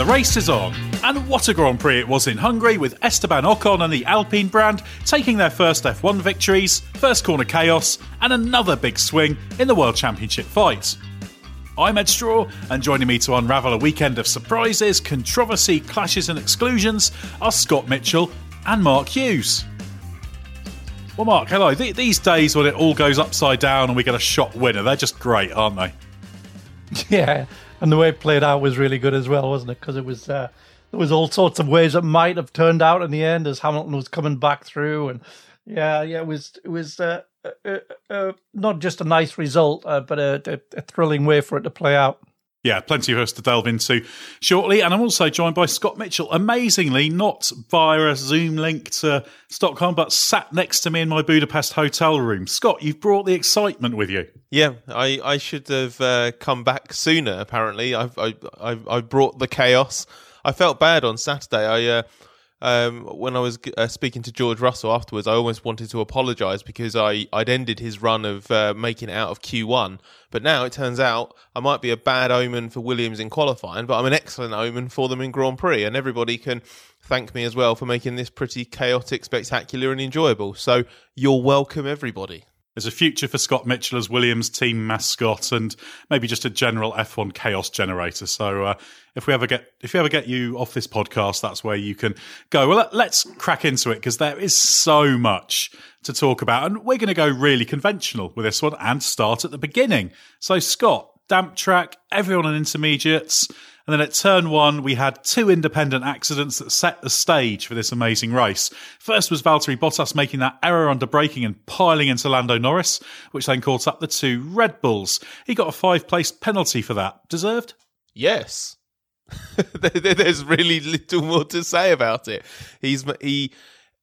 The race is on, and what a Grand Prix it was in Hungary with Esteban Ocon and the Alpine brand taking their first F1 victories, first corner chaos, and another big swing in the World Championship fight. I'm Edd Straw, and joining me to unravel a weekend of surprises, controversy, clashes, and exclusions are Scott Mitchell and Mark Hughes. Well, Mark, hello. Th- these days when it all goes upside down and we get a shot winner, they're just great, aren't they? Yeah, and the way it played out was really good as well, wasn't it? Because it was uh, there was all sorts of ways it might have turned out in the end as Hamilton was coming back through, and yeah, yeah, it was it was uh, uh, uh, not just a nice result, uh, but a, a, a thrilling way for it to play out. Yeah, plenty of us to delve into shortly. And I'm also joined by Scott Mitchell, amazingly, not via a Zoom link to Stockholm, but sat next to me in my Budapest hotel room. Scott, you've brought the excitement with you. Yeah, I, I should have uh, come back sooner, apparently. I, I, I, I brought the chaos. I felt bad on Saturday. I. Uh, um, when I was uh, speaking to George Russell afterwards, I almost wanted to apologise because I, I'd ended his run of uh, making it out of Q1. But now it turns out I might be a bad omen for Williams in qualifying, but I'm an excellent omen for them in Grand Prix. And everybody can thank me as well for making this pretty chaotic, spectacular, and enjoyable. So you're welcome, everybody. There's a future for Scott Mitchell as Williams' team mascot, and maybe just a general F1 chaos generator. So, uh, if we ever get if we ever get you off this podcast, that's where you can go. Well, let, us crack into it because there is so much to talk about, and we're going to go really conventional with this one and start at the beginning. So, Scott, damp track, everyone on intermediates. And then at turn one, we had two independent accidents that set the stage for this amazing race. First was Valtteri Bottas making that error under braking and piling into Lando Norris, which then caught up the two Red Bulls. He got a five place penalty for that. Deserved? Yes. There's really little more to say about it. He's he.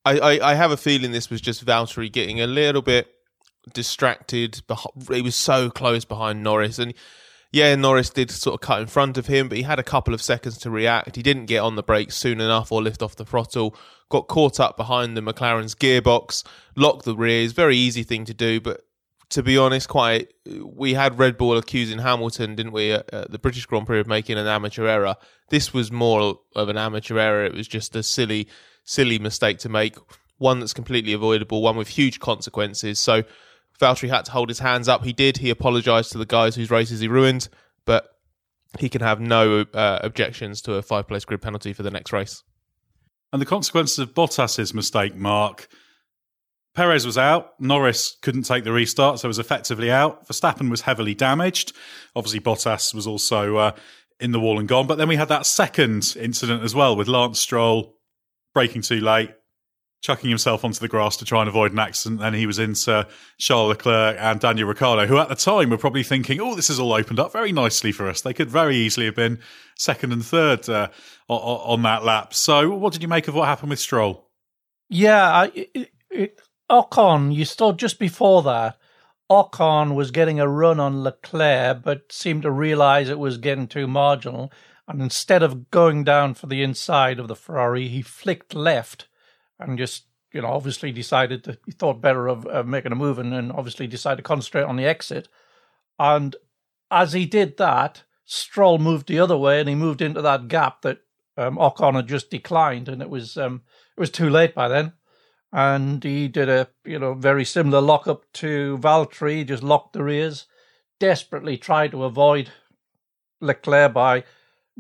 I, I, I have a feeling this was just Valtteri getting a little bit distracted. He was so close behind Norris, and yeah, Norris did sort of cut in front of him, but he had a couple of seconds to react. He didn't get on the brakes soon enough or lift off the throttle. Got caught up behind the McLaren's gearbox, locked the rears. Very easy thing to do, but to be honest, quite we had Red Bull accusing Hamilton, didn't we, at, at the British Grand Prix of making an amateur error. This was more of an amateur error. It was just a silly, silly mistake to make. One that's completely avoidable. One with huge consequences. So Valtteri had to hold his hands up. He did. He apologised to the guys whose races he ruined, but he can have no uh, objections to a five place grid penalty for the next race. And the consequences of Bottas's mistake, Mark. Perez was out. Norris couldn't take the restart, so was effectively out. Verstappen was heavily damaged. Obviously, Bottas was also uh, in the wall and gone. But then we had that second incident as well with Lance Stroll breaking too late, chucking himself onto the grass to try and avoid an accident. Then he was into Charles Leclerc and Daniel Ricciardo, who at the time were probably thinking, "Oh, this is all opened up very nicely for us." They could very easily have been second and third uh, on that lap. So, what did you make of what happened with Stroll? Yeah, I, it, it, Ocon, you saw just before that. Ocon was getting a run on Leclerc, but seemed to realize it was getting too marginal. And instead of going down for the inside of the Ferrari, he flicked left and just you know obviously decided that he thought better of, of making a move and, and obviously decided to concentrate on the exit. And as he did that, Stroll moved the other way and he moved into that gap that um, Ocon had just declined, and it was um, it was too late by then. And he did a you know very similar lockup to Valtteri, just locked the rears, desperately tried to avoid Leclerc by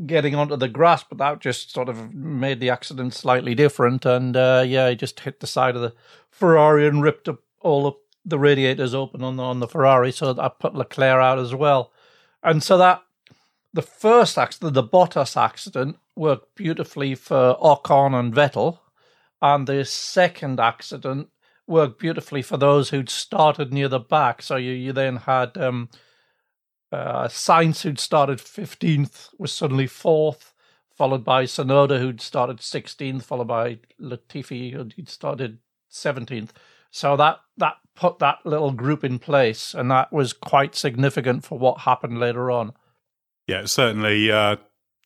getting onto the grass, but that just sort of made the accident slightly different. And uh, yeah, he just hit the side of the Ferrari and ripped up all the radiators open on the, on the Ferrari, so that put Leclerc out as well. And so that the first accident, the Bottas accident, worked beautifully for Ocon and Vettel, and the second accident worked beautifully for those who'd started near the back. So you, you then had um, uh, Sainz, who'd started 15th, was suddenly fourth, followed by Tsunoda, who'd started 16th, followed by Latifi, who'd started 17th. So that that put that little group in place, and that was quite significant for what happened later on. Yeah, certainly uh,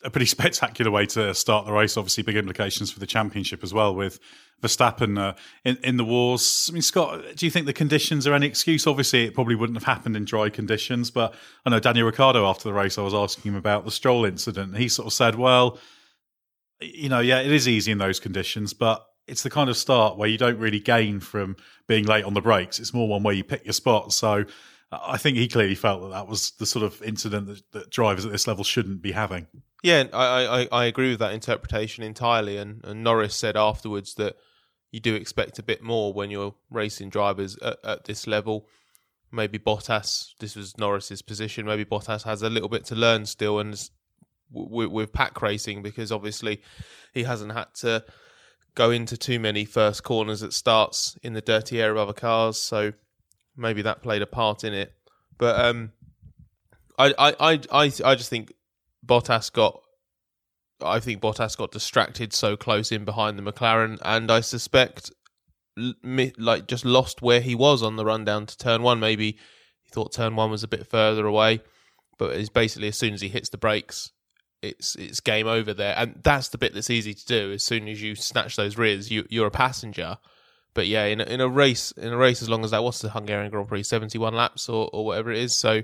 a pretty spectacular way to start the race. Obviously, big implications for the championship as well with Verstappen uh, in in the wars. I mean, Scott, do you think the conditions are any excuse? Obviously, it probably wouldn't have happened in dry conditions, but I know Daniel Ricciardo after the race, I was asking him about the Stroll incident. He sort of said, "Well, you know, yeah, it is easy in those conditions, but." It's the kind of start where you don't really gain from being late on the brakes. It's more one where you pick your spot. So I think he clearly felt that that was the sort of incident that, that drivers at this level shouldn't be having. Yeah, I, I, I agree with that interpretation entirely. And, and Norris said afterwards that you do expect a bit more when you're racing drivers at, at this level. Maybe Bottas, this was Norris's position. Maybe Bottas has a little bit to learn still, and with, with pack racing because obviously he hasn't had to go into too many first corners at starts in the dirty air of other cars. So maybe that played a part in it. But um, I, I, I, I just think Bottas got. I think Bottas got distracted so close in behind the McLaren, and I suspect, like, just lost where he was on the run down to turn one. Maybe he thought turn one was a bit further away, but it's basically as soon as he hits the brakes, it's it's game over there, and that's the bit that's easy to do. As soon as you snatch those rears, you you're a passenger. But yeah, in a, in a race, in a race as long as that, what's the Hungarian Grand Prix, seventy one laps or or whatever it is. So,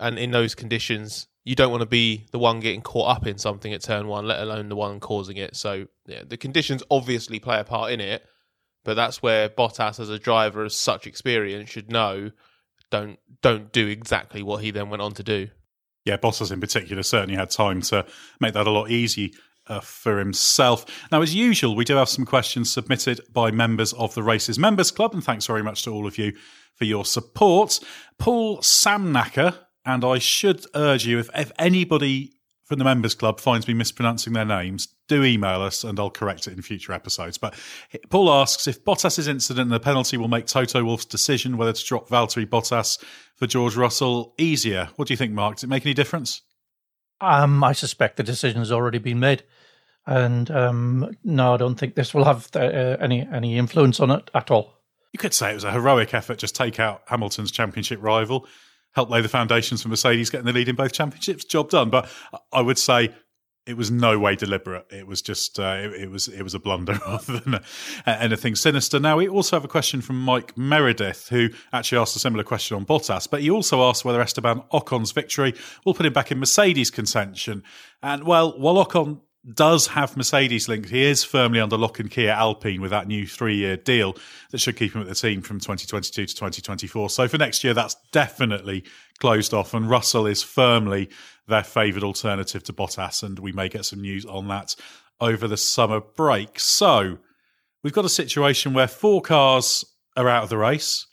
and in those conditions, you don't want to be the one getting caught up in something at turn one, let alone the one causing it. So yeah, the conditions obviously play a part in it, but that's where Bottas, as a driver of such experience, should know don't don't do exactly what he then went on to do. Yeah, Bottas in particular certainly had time to make that a lot easier. uh, for himself. Now, as usual, we do have some questions submitted by members of the Races Members Club, and thanks very much to all of you for your support. Paul Samnacker, and I should urge you if, if anybody from the Members Club finds me mispronouncing their names, do email us and I'll correct it in future episodes. But Paul asks if Bottas's incident and the penalty will make Toto Wolff's decision whether to drop Valtteri Bottas for George Russell easier. What do you think, Mark? Does it make any difference? Um, I suspect the decision has already been made, and um, no, I don't think this will have uh, any any influence on it at all. You could say it was a heroic effort, just take out Hamilton's championship rival, help lay the foundations for Mercedes getting the lead in both championships. Job done. But I would say it was no way deliberate. It was just uh, it, it, was it was a blunder rather than anything sinister. Now we also have a question from Mike Meredith, who actually asked a similar question on Bottas, but he also asked whether Esteban Ocon's victory will put him back in Mercedes contention. And well, while Ocon does have Mercedes linked. He is firmly under lock and key at Alpine with that new three year deal that should keep him at the team from 2022 to 2024. So for next year, that's definitely closed off. And Russell is firmly their favoured alternative to Bottas. And we may get some news on that over the summer break. So we've got a situation where four cars are out of the race.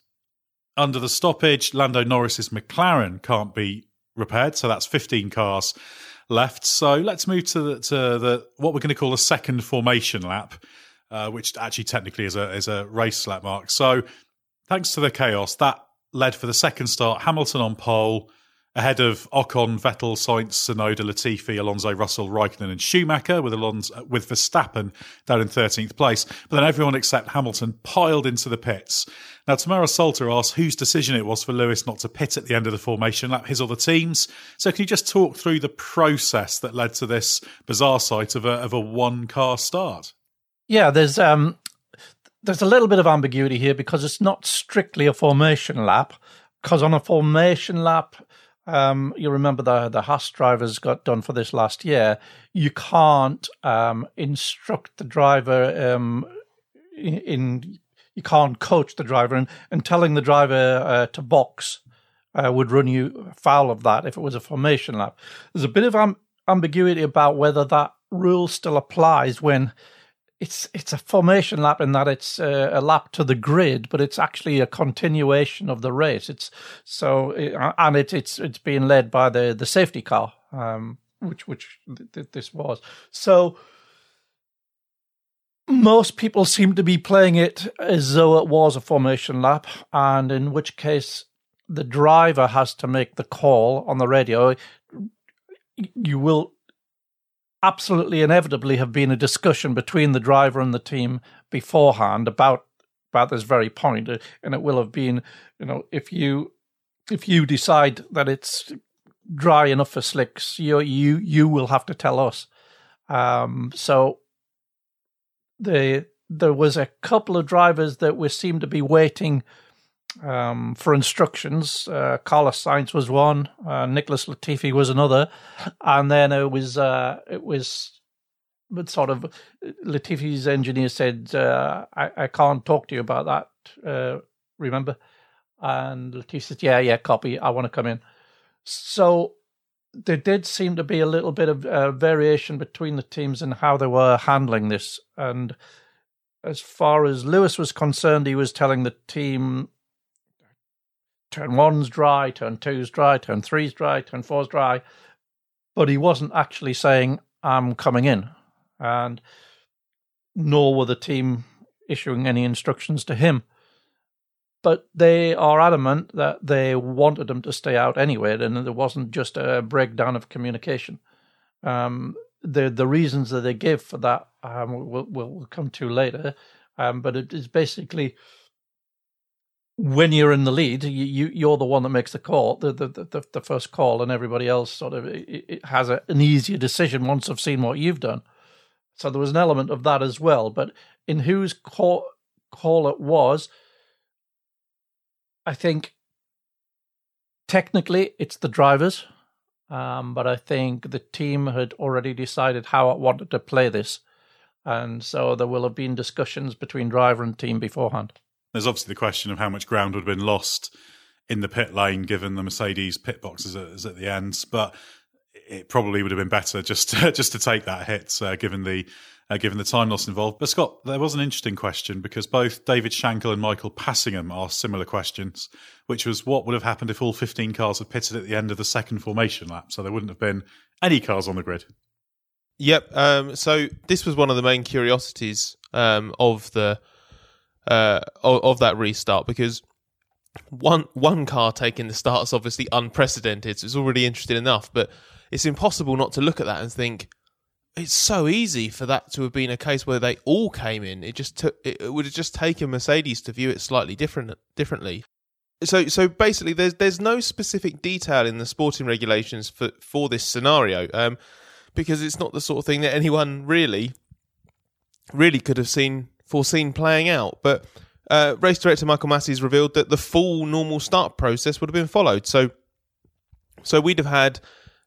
Under the stoppage, Lando Norris's McLaren can't be repaired. So that's 15 cars left. So let's move to the, to the what we're going to call a second formation lap, uh, which actually technically is a is a race lap mark. So thanks to the chaos that led for the second start, Hamilton on pole ahead of Ocon, Vettel, Sainz, Tsunoda, Latifi, Alonso, Russell, Raikkonen, and Schumacher, with Alonso with Verstappen down in thirteenth place. But then everyone except Hamilton piled into the pits. Now, Tamara Salter asked whose decision it was for Lewis not to pit at the end of the formation lap, his or the team's. So, can you just talk through the process that led to this bizarre sight of a of a one car start? Yeah, there's um, there's a little bit of ambiguity here because it's not strictly a formation lap. Because on a formation lap, um, you remember the the Haas drivers got done for this last year. You can't um, instruct the driver um, in, in, you can't coach the driver, and, and telling the driver uh, to box uh, would run you foul of that if it was a formation lap. There's a bit of am- ambiguity about whether that rule still applies when it's it's a formation lap in that it's a, a, lap to the grid, but it's actually a continuation of the race. It's so and it's it's it's being led by the the safety car, um, which which th- this was. So most people seem to be playing it as though it was a formation lap, and in which case the driver has to make the call on the radio. You will absolutely inevitably have been a discussion between the driver and the team beforehand about about this very point, and it will have been, you know, if you if you decide that it's dry enough for slicks, you you you will have to tell us. Um, so the there was a couple of drivers that were seemed to be waiting um, for instructions. Uh, Carlos Sainz was one, uh, Nicholas Latifi was another, and then it was uh, it was sort of Latifi's engineer said, uh, I, I can't talk to you about that. Uh, remember? And Latifi said, Yeah, yeah, copy. I want to come in. So there did seem to be a little bit of uh, variation between the teams in how they were handling this. And as far as Lewis was concerned, he was telling the team turn one's dry, turn two's dry, turn three's dry, turn four's dry. But he wasn't actually saying, I'm coming in. And nor were the team issuing any instructions to him but they are adamant that they wanted him to stay out anyway, and there wasn't just a breakdown of communication. Um, the the reasons that they give for that um, we'll, we'll come to later, um, but it is basically when you're in the lead, you, you are the one that makes the call, the the, the, the first call, and everybody else sort of it, it has a, an easier decision once they've seen what you've done. So there was an element of that as well. But in whose call call it was, I think technically it's the drivers, um, but I think the team had already decided how it wanted to play this. And so there will have been discussions between driver and team beforehand. There's obviously the question of how much ground would have been lost in the pit lane given the Mercedes pit boxes at the end, but it probably would have been better just to, just to take that hit uh, given the uh, given the time loss involved. But Scott, there was an interesting question because both David Shankle and Michael Passingham asked similar questions, which was what would have happened if all 15 cars had pitted at the end of the second formation lap, so there wouldn't have been any cars on the grid. Yep. Um, so this was one of the main curiosities um, of the uh, of, of, that restart because one one car taking the start is obviously unprecedented. So it's already interesting enough, but it's impossible not to look at that and think it's so easy for that to have been a case where they all came in. It just took it would have just taken Mercedes to view it slightly different differently. So so basically, there's there's no specific detail in the sporting regulations for for this scenario, um, because it's not the sort of thing that anyone really really could have seen foreseen playing out. But uh, race director Michael Masi's revealed that the full normal start process would have been followed. So so we'd have had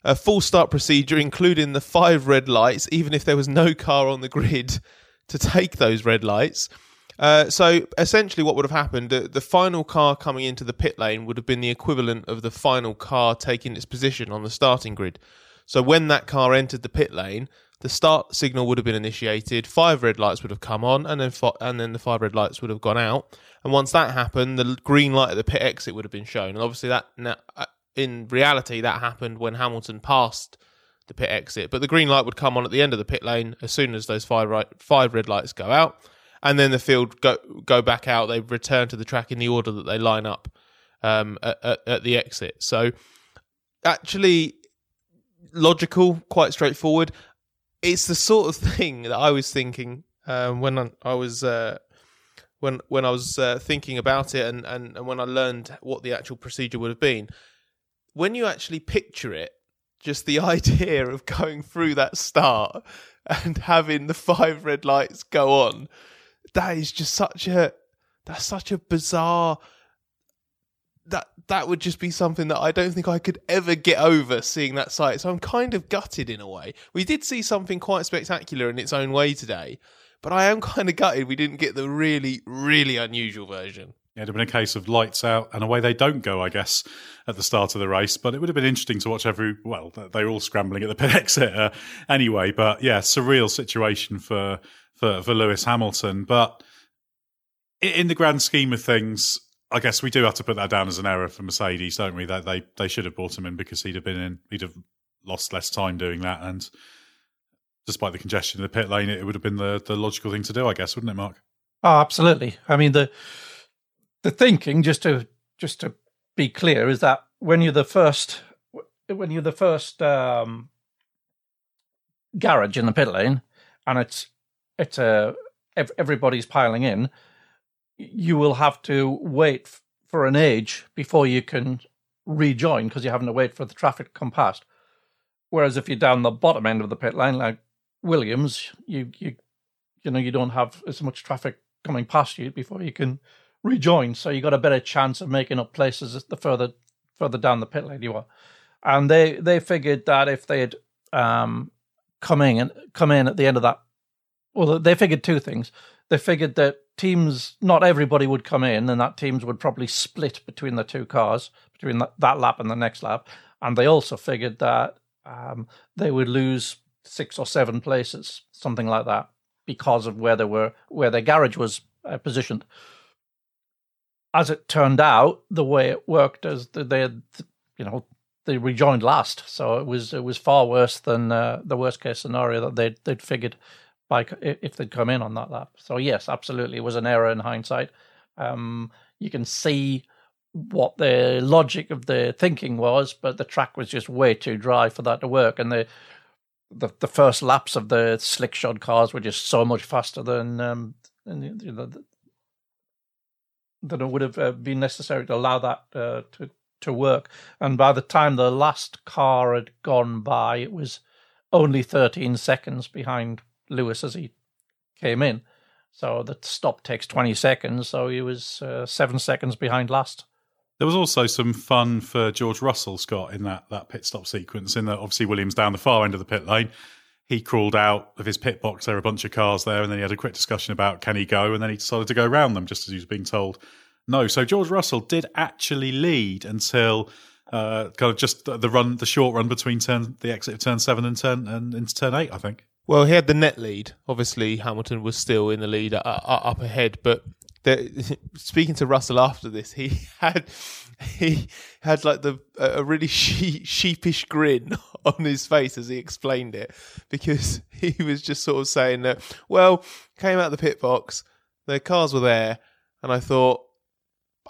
a full start procedure, including the five red lights, even if there was no car on the grid to take those red lights. Uh, so essentially, what would have happened? The, final car coming into the pit lane would have been the equivalent of the final car taking its position on the starting grid. So when that car entered the pit lane, the start signal would have been initiated. Five red lights would have come on, and then and then the five red lights would have gone out. And once that happened, the green light at the pit exit would have been shown. And obviously, that uh, in reality, that happened when Hamilton passed the pit exit. But the green light would come on at the end of the pit lane as soon as those five right, five red lights go out, and then the field go go back out. They return to the track in the order that they line up um, at, at, at the exit. So actually, logical, quite straightforward. It's the sort of thing that I was thinking um, when I, I was. Uh, when when I was uh, thinking about it and, and, and when I learned what the actual procedure would have been, when you actually picture it, just the idea of going through that start and having the five red lights go on, that is just such a that's such a bizarre that that would just be something that I don't think I could ever get over seeing that sight. So I'm kind of gutted in a way. We did see something quite spectacular in its own way today, but I am kind of gutted we didn't get the really, really unusual version. Yeah, it'd have been a case of lights out and away they don't go, I guess, at the start of the race. But it would have been interesting to watch every. Well, they're all scrambling at the pit exit uh, anyway. But yeah, surreal situation for for for Lewis Hamilton. But in the grand scheme of things, I guess we do have to put that down as an error for Mercedes, don't we? That they they should have brought him in because he'd have been in. He'd have lost less time doing that and despite the congestion in the pit lane, it would have been the, the logical thing to do, I guess, wouldn't it, Mark? Oh, absolutely. I mean the the thinking, just to just to be clear, is that when you're the first when you're the first um, garage in the pit lane, and it's it's a uh, everybody's piling in, you will have to wait for an age before you can rejoin because you're having to wait for the traffic to come past. Whereas if you're down the bottom end of the pit lane, like Williams, you you you know you don't have as much traffic coming past you before you can rejoin. So you got a better chance of making up places the further further down the pit lane you are. And they they figured that if they'd um, come in and come in at the end of that, well, they figured two things. They figured that teams, not everybody would come in, and that teams would probably split between the two cars between that, that lap and the next lap. And they also figured that um, they would lose six or seven places, something like that, because of where they were, where their garage was uh, positioned. As it turned out, the way it worked is that they, you know, they rejoined last, so it was it was far worse than uh, the worst case scenario that they'd they'd figured by if they'd come in on that lap. So yes, absolutely, it was an error in hindsight. Um, you can see what the logic of the thinking was, but the track was just way too dry for that to work, and the the, the first laps of the slick shod cars were just so much faster than um, than, you know, than it would have uh, been necessary to allow that uh, to to work. And by the time the last car had gone by, it was only 13 seconds behind Lewis as he came in. So the stop takes 20 seconds. So he was uh, seven seconds behind last. There was also some fun for George Russell, Scott, in that, that pit stop sequence. In that, obviously, Williams down the far end of the pit lane. He crawled out of his pit box. There were a bunch of cars there, and then he had a quick discussion about can he go, and then he decided to go around them just as he was being told no. So George Russell did actually lead until uh, kind of just the run, the short run between turn the exit of turn seven and turn and into turn eight, I think. Well, he had the net lead. Obviously, Hamilton was still in the lead uh, uh, up ahead. But the, speaking to Russell after this, he had he had like the a really she, sheepish grin on his face as he explained it because he was just sort of saying that. Well, came out of the pit box, the cars were there, and I thought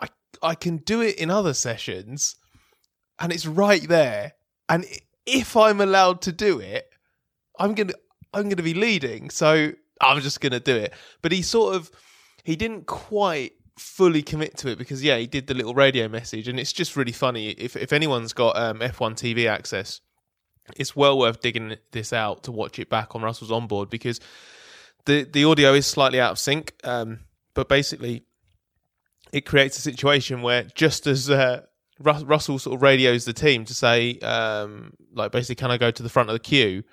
I I can do it in other sessions, and it's right there. And if I'm allowed to do it, I'm gonna I'm going to be leading, so I'm just going to do it. But he sort of he didn't quite fully commit to it because yeah, he did the little radio message, and it's just really funny. If if anyone's got um, F1 TV access, it's well worth digging this out to watch it back on Russell's onboard because the the audio is slightly out of sync. Um, but basically, it creates a situation where just as uh, Russell sort of radios the team to say, um, like basically, can I go to the front of the queue?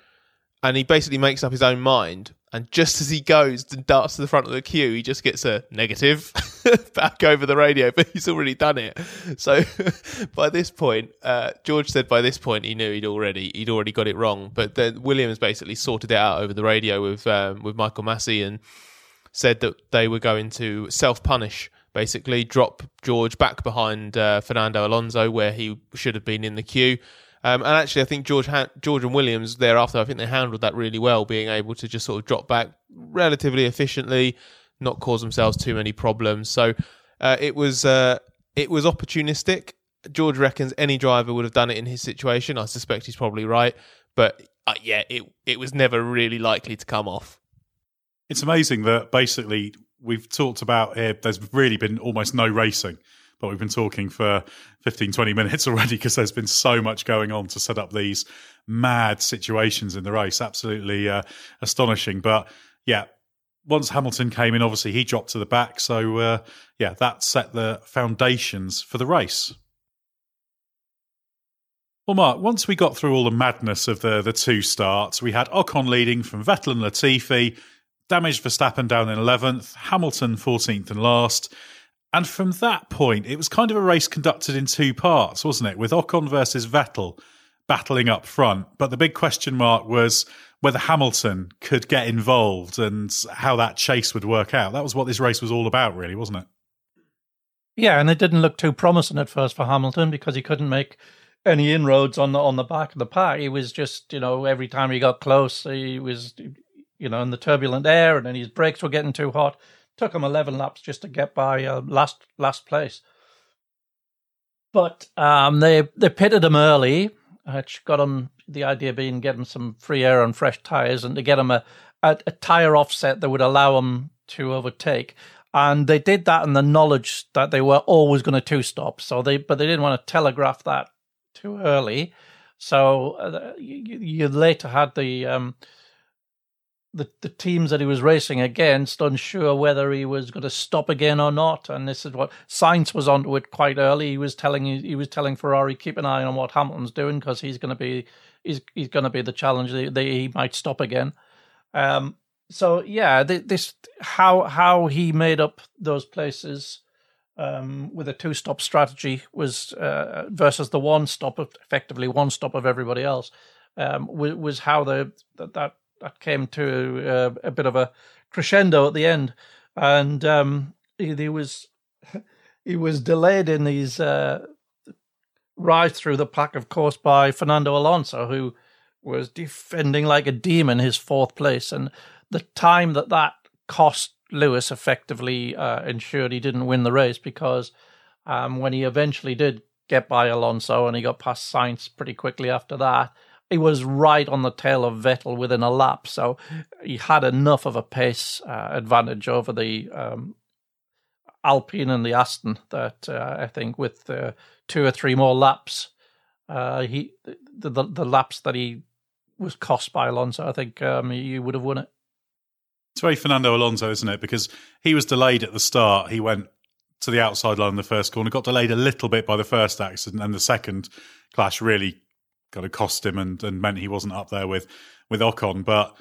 And he basically makes up his own mind. And just as he goes and darts to the front of the queue, he just gets a negative back over the radio, but he's already done it. So by this point, uh, George said by this point he knew he'd already he'd already got it wrong. But then Williams basically sorted it out over the radio with um, with Michael Masi and said that they were going to self punish, basically drop George back behind uh, Fernando Alonso where he should have been in the queue um, and actually, I think George ha- George and Williams thereafter, I think they handled that really well, being able to just sort of drop back relatively efficiently, not cause themselves too many problems. So uh, it was uh, it was opportunistic. George reckons any driver would have done it in his situation. I suspect he's probably right, but uh, yeah, it it was never really likely to come off. It's amazing that basically we've talked about here. There's really been almost no racing but we've been talking for 15, 20 minutes already because there's been so much going on to set up these mad situations in the race. Absolutely uh, astonishing. But yeah, once Hamilton came in, obviously he dropped to the back. So uh, yeah, that set the foundations for the race. Well, Mark, once we got through all the madness of the, the two starts, we had Ocon leading from Vettel and Latifi, damaged Verstappen down in 11th, Hamilton 14th and last, and from that point, it was kind of a race conducted in two parts, wasn't it? With Ocon versus Vettel battling up front. But the big question mark was whether Hamilton could get involved and how that chase would work out. That was what this race was all about, really, wasn't it? Yeah, and it didn't look too promising at first for Hamilton because he couldn't make any inroads on the on the back of the pack. He was just, you know, every time he got close, he was, you know, in the turbulent air, and then his brakes were getting too hot. Took him eleven laps just to get by uh, last last place. But um, they they pitted him early, which got him the idea being get him some free air and fresh tires, and to get him a, a, a tire offset that would allow him to overtake. And they did that in the knowledge that they were always going to two stop. So they, but they didn't want to telegraph that too early. So uh, you, you, later had the um, the the teams that he was racing against unsure whether he was going to stop again or not. And this is what Sainz was onto it quite early. He was telling he was telling Ferrari keep an eye on what Hamilton's doing because he's going to be he's he's going to be the challenge. He might stop again. Um, so yeah, this how how he made up those places um, with a two stop strategy was uh, versus the one stop, effectively one stop of everybody else, um, was, was how the that that that came to uh, a bit of a crescendo at the end, and um, he, he, was he was delayed in his uh, through the pack, of course, by Fernando Alonso, who was defending like a demon his fourth place, and the time that that cost Lewis effectively uh, ensured he didn't win the race because um, when he eventually did get by Alonso and he got past Sainz pretty quickly after that, he was right on the tail of Vettel within a lap. So he had enough of a pace uh, advantage over the um, Alpine and the Aston that uh, I think with uh, two or three more laps, uh, he the, the, the laps that he was cost by Alonso, I think um, would have won it. It's very Fernando Alonso, isn't it? Because he was delayed at the start. He went to the outside line in the first corner, got delayed a little bit by the first accident, and the second clash really got to cost him and, and meant he wasn't up there with with Ocon. But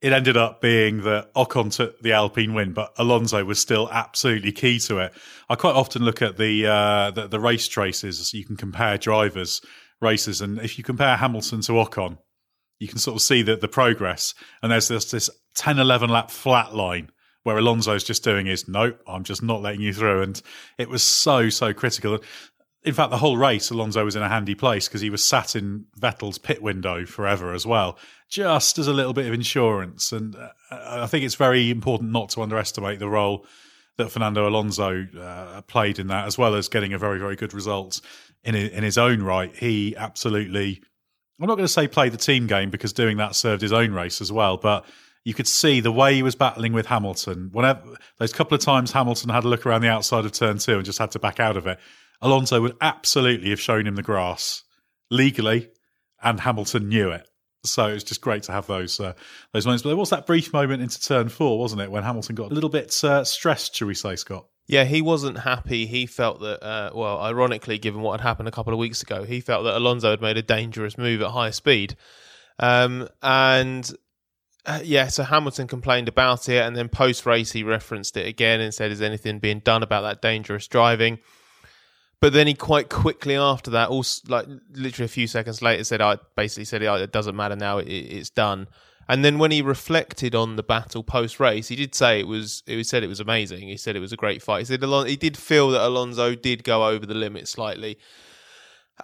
it ended up being that Ocon took the Alpine win, but Alonso was still absolutely key to it. I quite often look at the uh, the, the race traces. You can compare drivers races, and if you compare Hamilton to Ocon, you can sort of see that the progress. And there's this, this 10, 11 lap flat line where Alonso's just doing is, nope, I'm just not letting you through. And it was so, so critical. In fact, the whole race, Alonso was in a handy place because he was sat in Vettel's pit window forever as well, just as a little bit of insurance. And uh, I think it's very important not to underestimate the role that Fernando Alonso uh, played in that, as well as getting a very, very good result in in his own right. He absolutely I'm not going to say play the team game because doing that served his own race as well, but you could see the way he was battling with Hamilton. Whenever those couple of times Hamilton had a look around the outside of turn two and just had to back out of it, Alonso would absolutely have shown him the grass legally, and Hamilton knew it. So it was just great to have those uh, those moments. But there was that brief moment into turn four, wasn't it, when Hamilton got a little bit uh, stressed, shall we say, Scott? Yeah, he wasn't happy. He felt that, uh, well, ironically, given what had happened a couple of weeks ago, he felt that Alonso had made a dangerous move at high speed. Um, and uh, yeah, so Hamilton complained about it, and then post race he referenced it again and said, "Is anything being done about that dangerous driving?" But then he quite quickly after that, also like literally a few seconds later, said, "I basically said it doesn't matter now; it, it's done." And then when he reflected on the battle post race, he did say it was. He said it was amazing. He said it was a great fight. He said Alon- he did feel that Alonso did go over the limit slightly,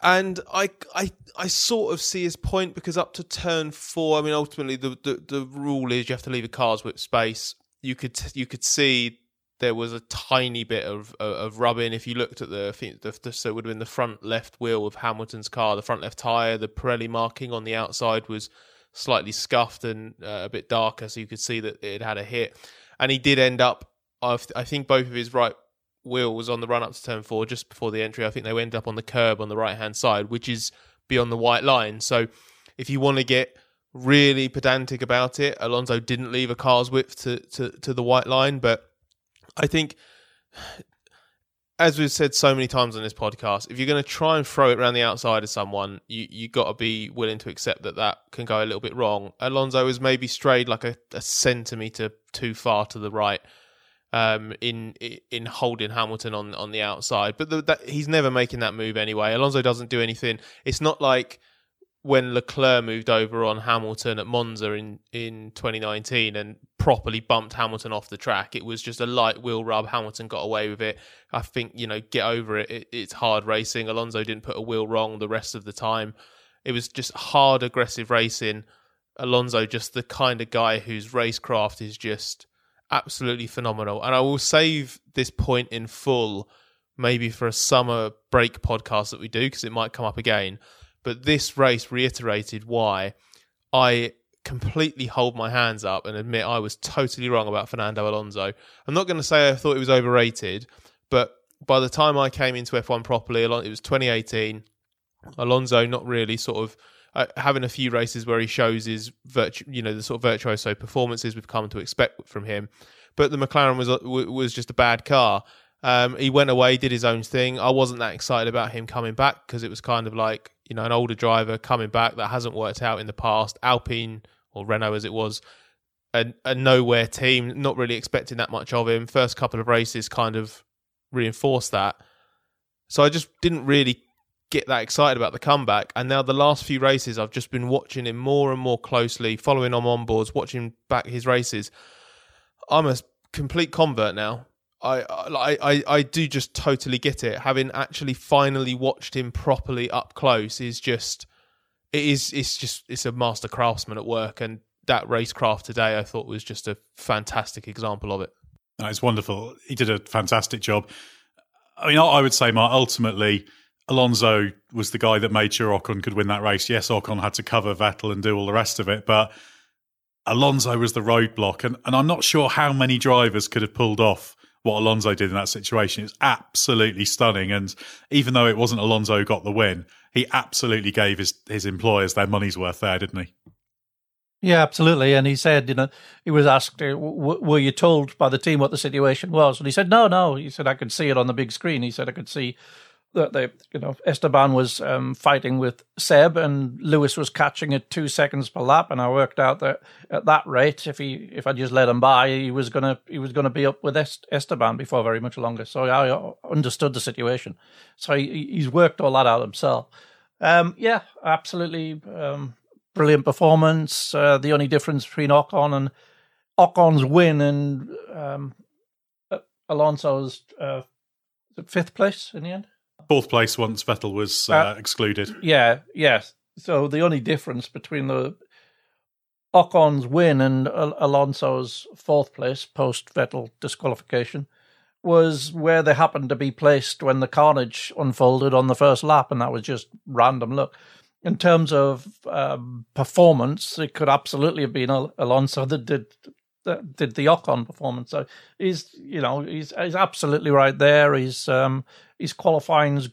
and I, I, I sort of see his point because up to turn four, I mean, ultimately the, the, the rule is you have to leave a car's whip space. You could you could see there was a tiny bit of of rubbing. If you looked at the, the, the so it would have been the front left wheel of Hamilton's car, the front left tire, the Pirelli marking on the outside was slightly scuffed and uh, a bit darker, so you could see that it had a hit. And he did end up. I think both of his right wheel was on the run up to turn four just before the entry. I think they went up on the curb on the right hand side, which is beyond the white line. So if you want to get really pedantic about it, Alonso didn't leave a car's width to, to, to the white line, but I think as we've said so many times on this podcast, if you're going to try and throw it around the outside of someone, you you got to be willing to accept that that can go a little bit wrong. Alonso has maybe strayed like a, a centimeter too far to the right um, in in holding Hamilton on on the outside, but the, that, he's never making that move anyway. Alonso doesn't do anything. It's not like when Leclerc moved over on Hamilton at Monza in, in 2019 and properly bumped Hamilton off the track. It was just a light wheel rub. Hamilton got away with it. I think, you know, get over it. it it's hard racing. Alonso didn't put a wheel wrong the rest of the time. It was just hard, aggressive racing. Alonso, just the kind of guy whose racecraft is just absolutely phenomenal. And I will save this point in full, maybe for a summer break podcast that we do, because it might come up again but this race reiterated why I completely hold my hands up and admit I was totally wrong about Fernando Alonso. I'm not going to say I thought it was overrated, but by the time I came into F1 properly, it was 2018. Alonso not really sort of uh, having a few races where he shows his virtu- you know, the sort of virtuoso performances we've come to expect from him. But the McLaren was was just a bad car. Um, he went away, did his own thing. I wasn't that excited about him coming back because it was kind of like you know an older driver coming back that hasn't worked out in the past. Alpine or Renault as it was, a, a nowhere team. Not really expecting that much of him. First couple of races kind of reinforced that. So I just didn't really get that excited about the comeback. And now the last few races, I've just been watching him more and more closely, following him on boards, watching back his races. I'm a complete convert now. I, I I do just totally get it. Having actually finally watched him properly up close is just it is it's just it's a master craftsman at work, and that racecraft today I thought was just a fantastic example of it. It's wonderful. He did a fantastic job. I mean, I would say, Mark, ultimately, Alonso was the guy that made sure Ocon could win that race. Yes, Ocon had to cover Vettel and do all the rest of it, but Alonso was the roadblock. And, and I'm not sure how many drivers could have pulled off what Alonso did in that situation. It's absolutely stunning. And even though it wasn't Alonso who got the win, he absolutely gave his, his employers their money's worth there, didn't he? Yeah, absolutely. And he said, you know, he was asked, uh, were you told by the team what the situation was? And he said, no, no. He said, I could see it on the big screen. He said, I could see that they, you know, Esteban was um, fighting with Seb and Lewis was catching at two seconds per lap, and I worked out that at that rate, if he if I just let him by, he was gonna he was gonna be up with Esteban before very much longer. So I understood the situation. So he, he's worked all that out himself. Um, yeah, absolutely um, brilliant performance. Uh, the only difference between Ocon and Ocon's win and um, Alonso's uh, fifth place in the end fourth place once Vettel was uh, uh, excluded. Yeah, yes. So the only difference between the Ocon's win and Alonso's fourth place post Vettel disqualification was where they happened to be placed when the carnage unfolded on the first lap, and that was just random luck. In terms of um, performance, it could absolutely have been Alonso that did that did the Ocon performance. So he's you know he's he's absolutely right there. He's um, his qualifying's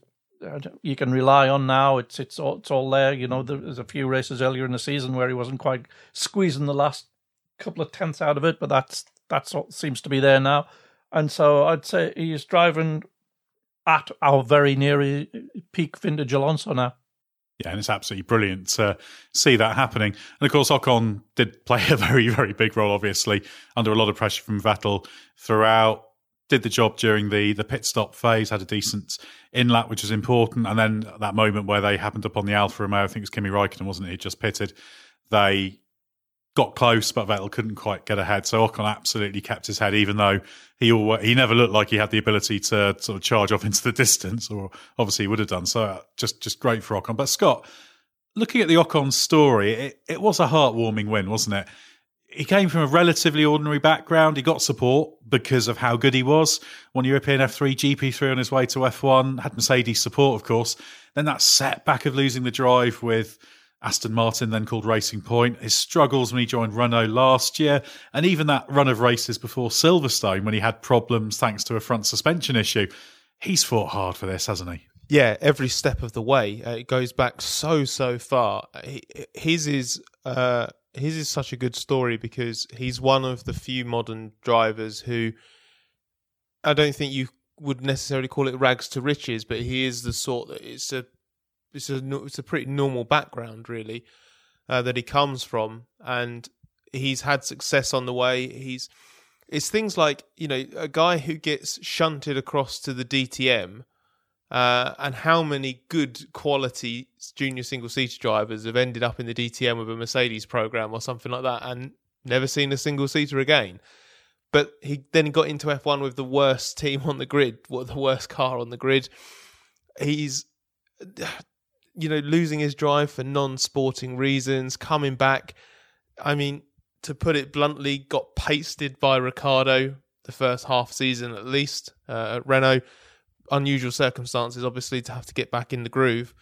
uh, you can rely on now. It's it's all, it's all there. You know, there's a few races earlier in the season where he wasn't quite squeezing the last couple of tenths out of it, but that's that's what seems to be there now. And so I'd say he's driving at our very near peak vintage Alonso now. Yeah, and it's absolutely brilliant to see that happening. And of course, Ocon did play a very, very big role, obviously, under a lot of pressure from Vettel throughout did the job during the the pit stop phase, had a decent in lap, which was important, and then that moment where they happened upon the Alfa Romeo, I think it was Kimi Raikkonen, wasn't it? He just pitted. They got close, but Vettel couldn't quite get ahead. So Ocon absolutely kept his head, even though he always, he never looked like he had the ability to sort of charge off into the distance, or obviously he would have done. So uh, just just great for Ocon. But Scott, looking at the Ocon story, it, it was a heartwarming win, wasn't it? He came from a relatively ordinary background. He got support because of how good he was. Won European F3, GP3 on his way to F1. Had Mercedes support, of course. Then that setback of losing the drive with Aston Martin, then called Racing Point. His struggles when he joined Renault last year, and even that run of races before Silverstone when he had problems thanks to a front suspension issue. He's fought hard for this, hasn't he? Yeah, every step of the way. Uh, it goes back so so far. He, his is. Uh his is such a good story because he's one of the few modern drivers who I don't think you would necessarily call it rags to riches, but he is the sort that it's a it's a it's a pretty normal background really uh, that he comes from, and he's had success on the way. He's it's things like you know a guy who gets shunted across to the DTM Uh, and how many good quality junior single seater drivers have ended up in the DTM with a Mercedes program or something like that and never seen a single seater again? But he then got into F1 with the worst team on the grid, what the worst car on the grid. He's, you know, losing his drive for non-sporting reasons, coming back. I mean, to put it bluntly, got pasted by Ricciardo the first half season at least uh, at Renault unusual circumstances, obviously, to have to get back in the groove.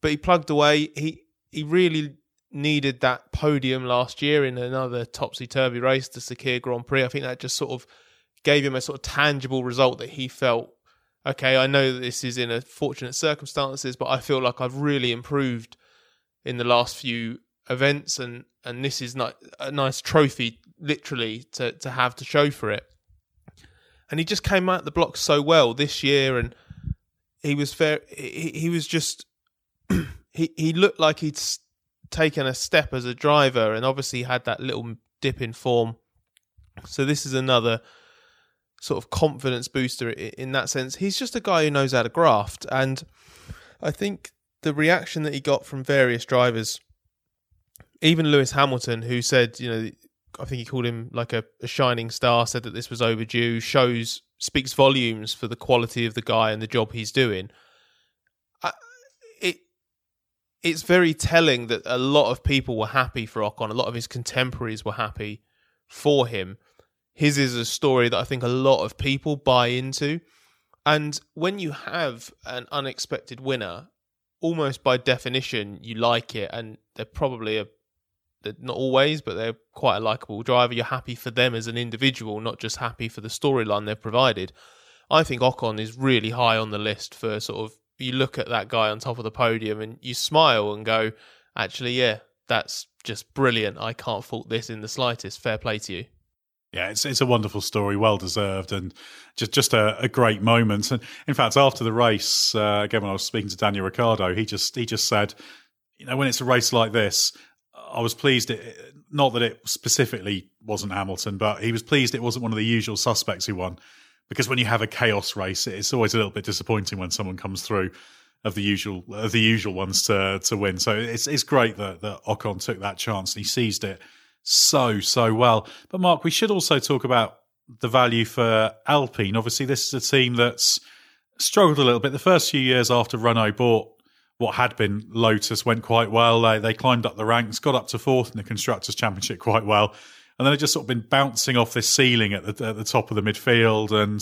But he plugged away. He he really needed that podium last year in another topsy turvy race, the Sakhir Grand Prix. I think that just sort of gave him a sort of tangible result that he felt. Okay, I know this is in a fortunate circumstances, but I feel like I've really improved in the last few events, and and this is not a nice trophy, literally, to to have to show for it and he just came out the block so well this year, and he was fair. He, he was just he he looked like he'd taken a step as a driver, and obviously had that little dip in form. So this is another sort of confidence booster in that sense. He's just a guy who knows how to graft, and I think the reaction that he got from various drivers, even Lewis Hamilton, who said, you know, I think he called him like a, a, shining star. Said that this was overdue. Shows speaks volumes for the quality of the guy and the job he's doing. It it's very telling that a lot of people were happy for Ocon. A lot of his contemporaries were happy for him. His is a story that I think a lot of people buy into. And when you have an unexpected winner, almost by definition, you like it, and they're probably a not always, but they're quite a likable driver. You're happy for them as an individual, not just happy for the storyline they've provided. I think Ocon is really high on the list for sort of you look at that guy on top of the podium and you smile and go, actually, yeah, that's just brilliant. I can't fault this in the slightest. Fair play to you. Yeah, it's it's a wonderful story, well deserved, and just just a, a great moment. And in fact, after the race, uh, again when I was speaking to Daniel Ricciardo, he just he just said, you know, when it's a race like this, I was pleased. It, not that it specifically wasn't Hamilton, but he was pleased it wasn't one of the usual suspects who won. Because when you have a chaos race, it's always a little bit disappointing when someone comes through of the usual of the usual ones to to win. So it's it's great that that Ocon took that chance and he seized it so so well. But Mark, we should also talk about the value for Alpine. Obviously, this is a team that's struggled a little bit the first few years after Renault bought what had been Lotus went quite well. They they climbed up the ranks, got up to fourth in the constructors' championship quite well, and then they just sort of been bouncing off this ceiling at the at the top of the midfield, and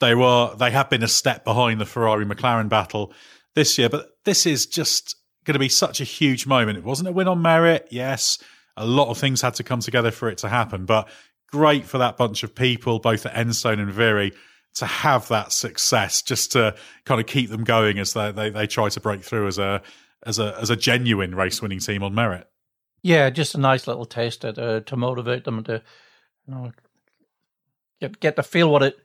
they were they have been a step behind the Ferrari McLaren battle this year. But this is just going to be such a huge moment. It wasn't a win on merit, yes. A lot of things had to come together for it to happen, but great for that bunch of people, both at Enstone and Viry, to have that success, just to kind of keep them going as they, they, they try to break through as a as a as a genuine race winning team on merit. Yeah, just a nice little taster to, to motivate them to you know get get to feel what it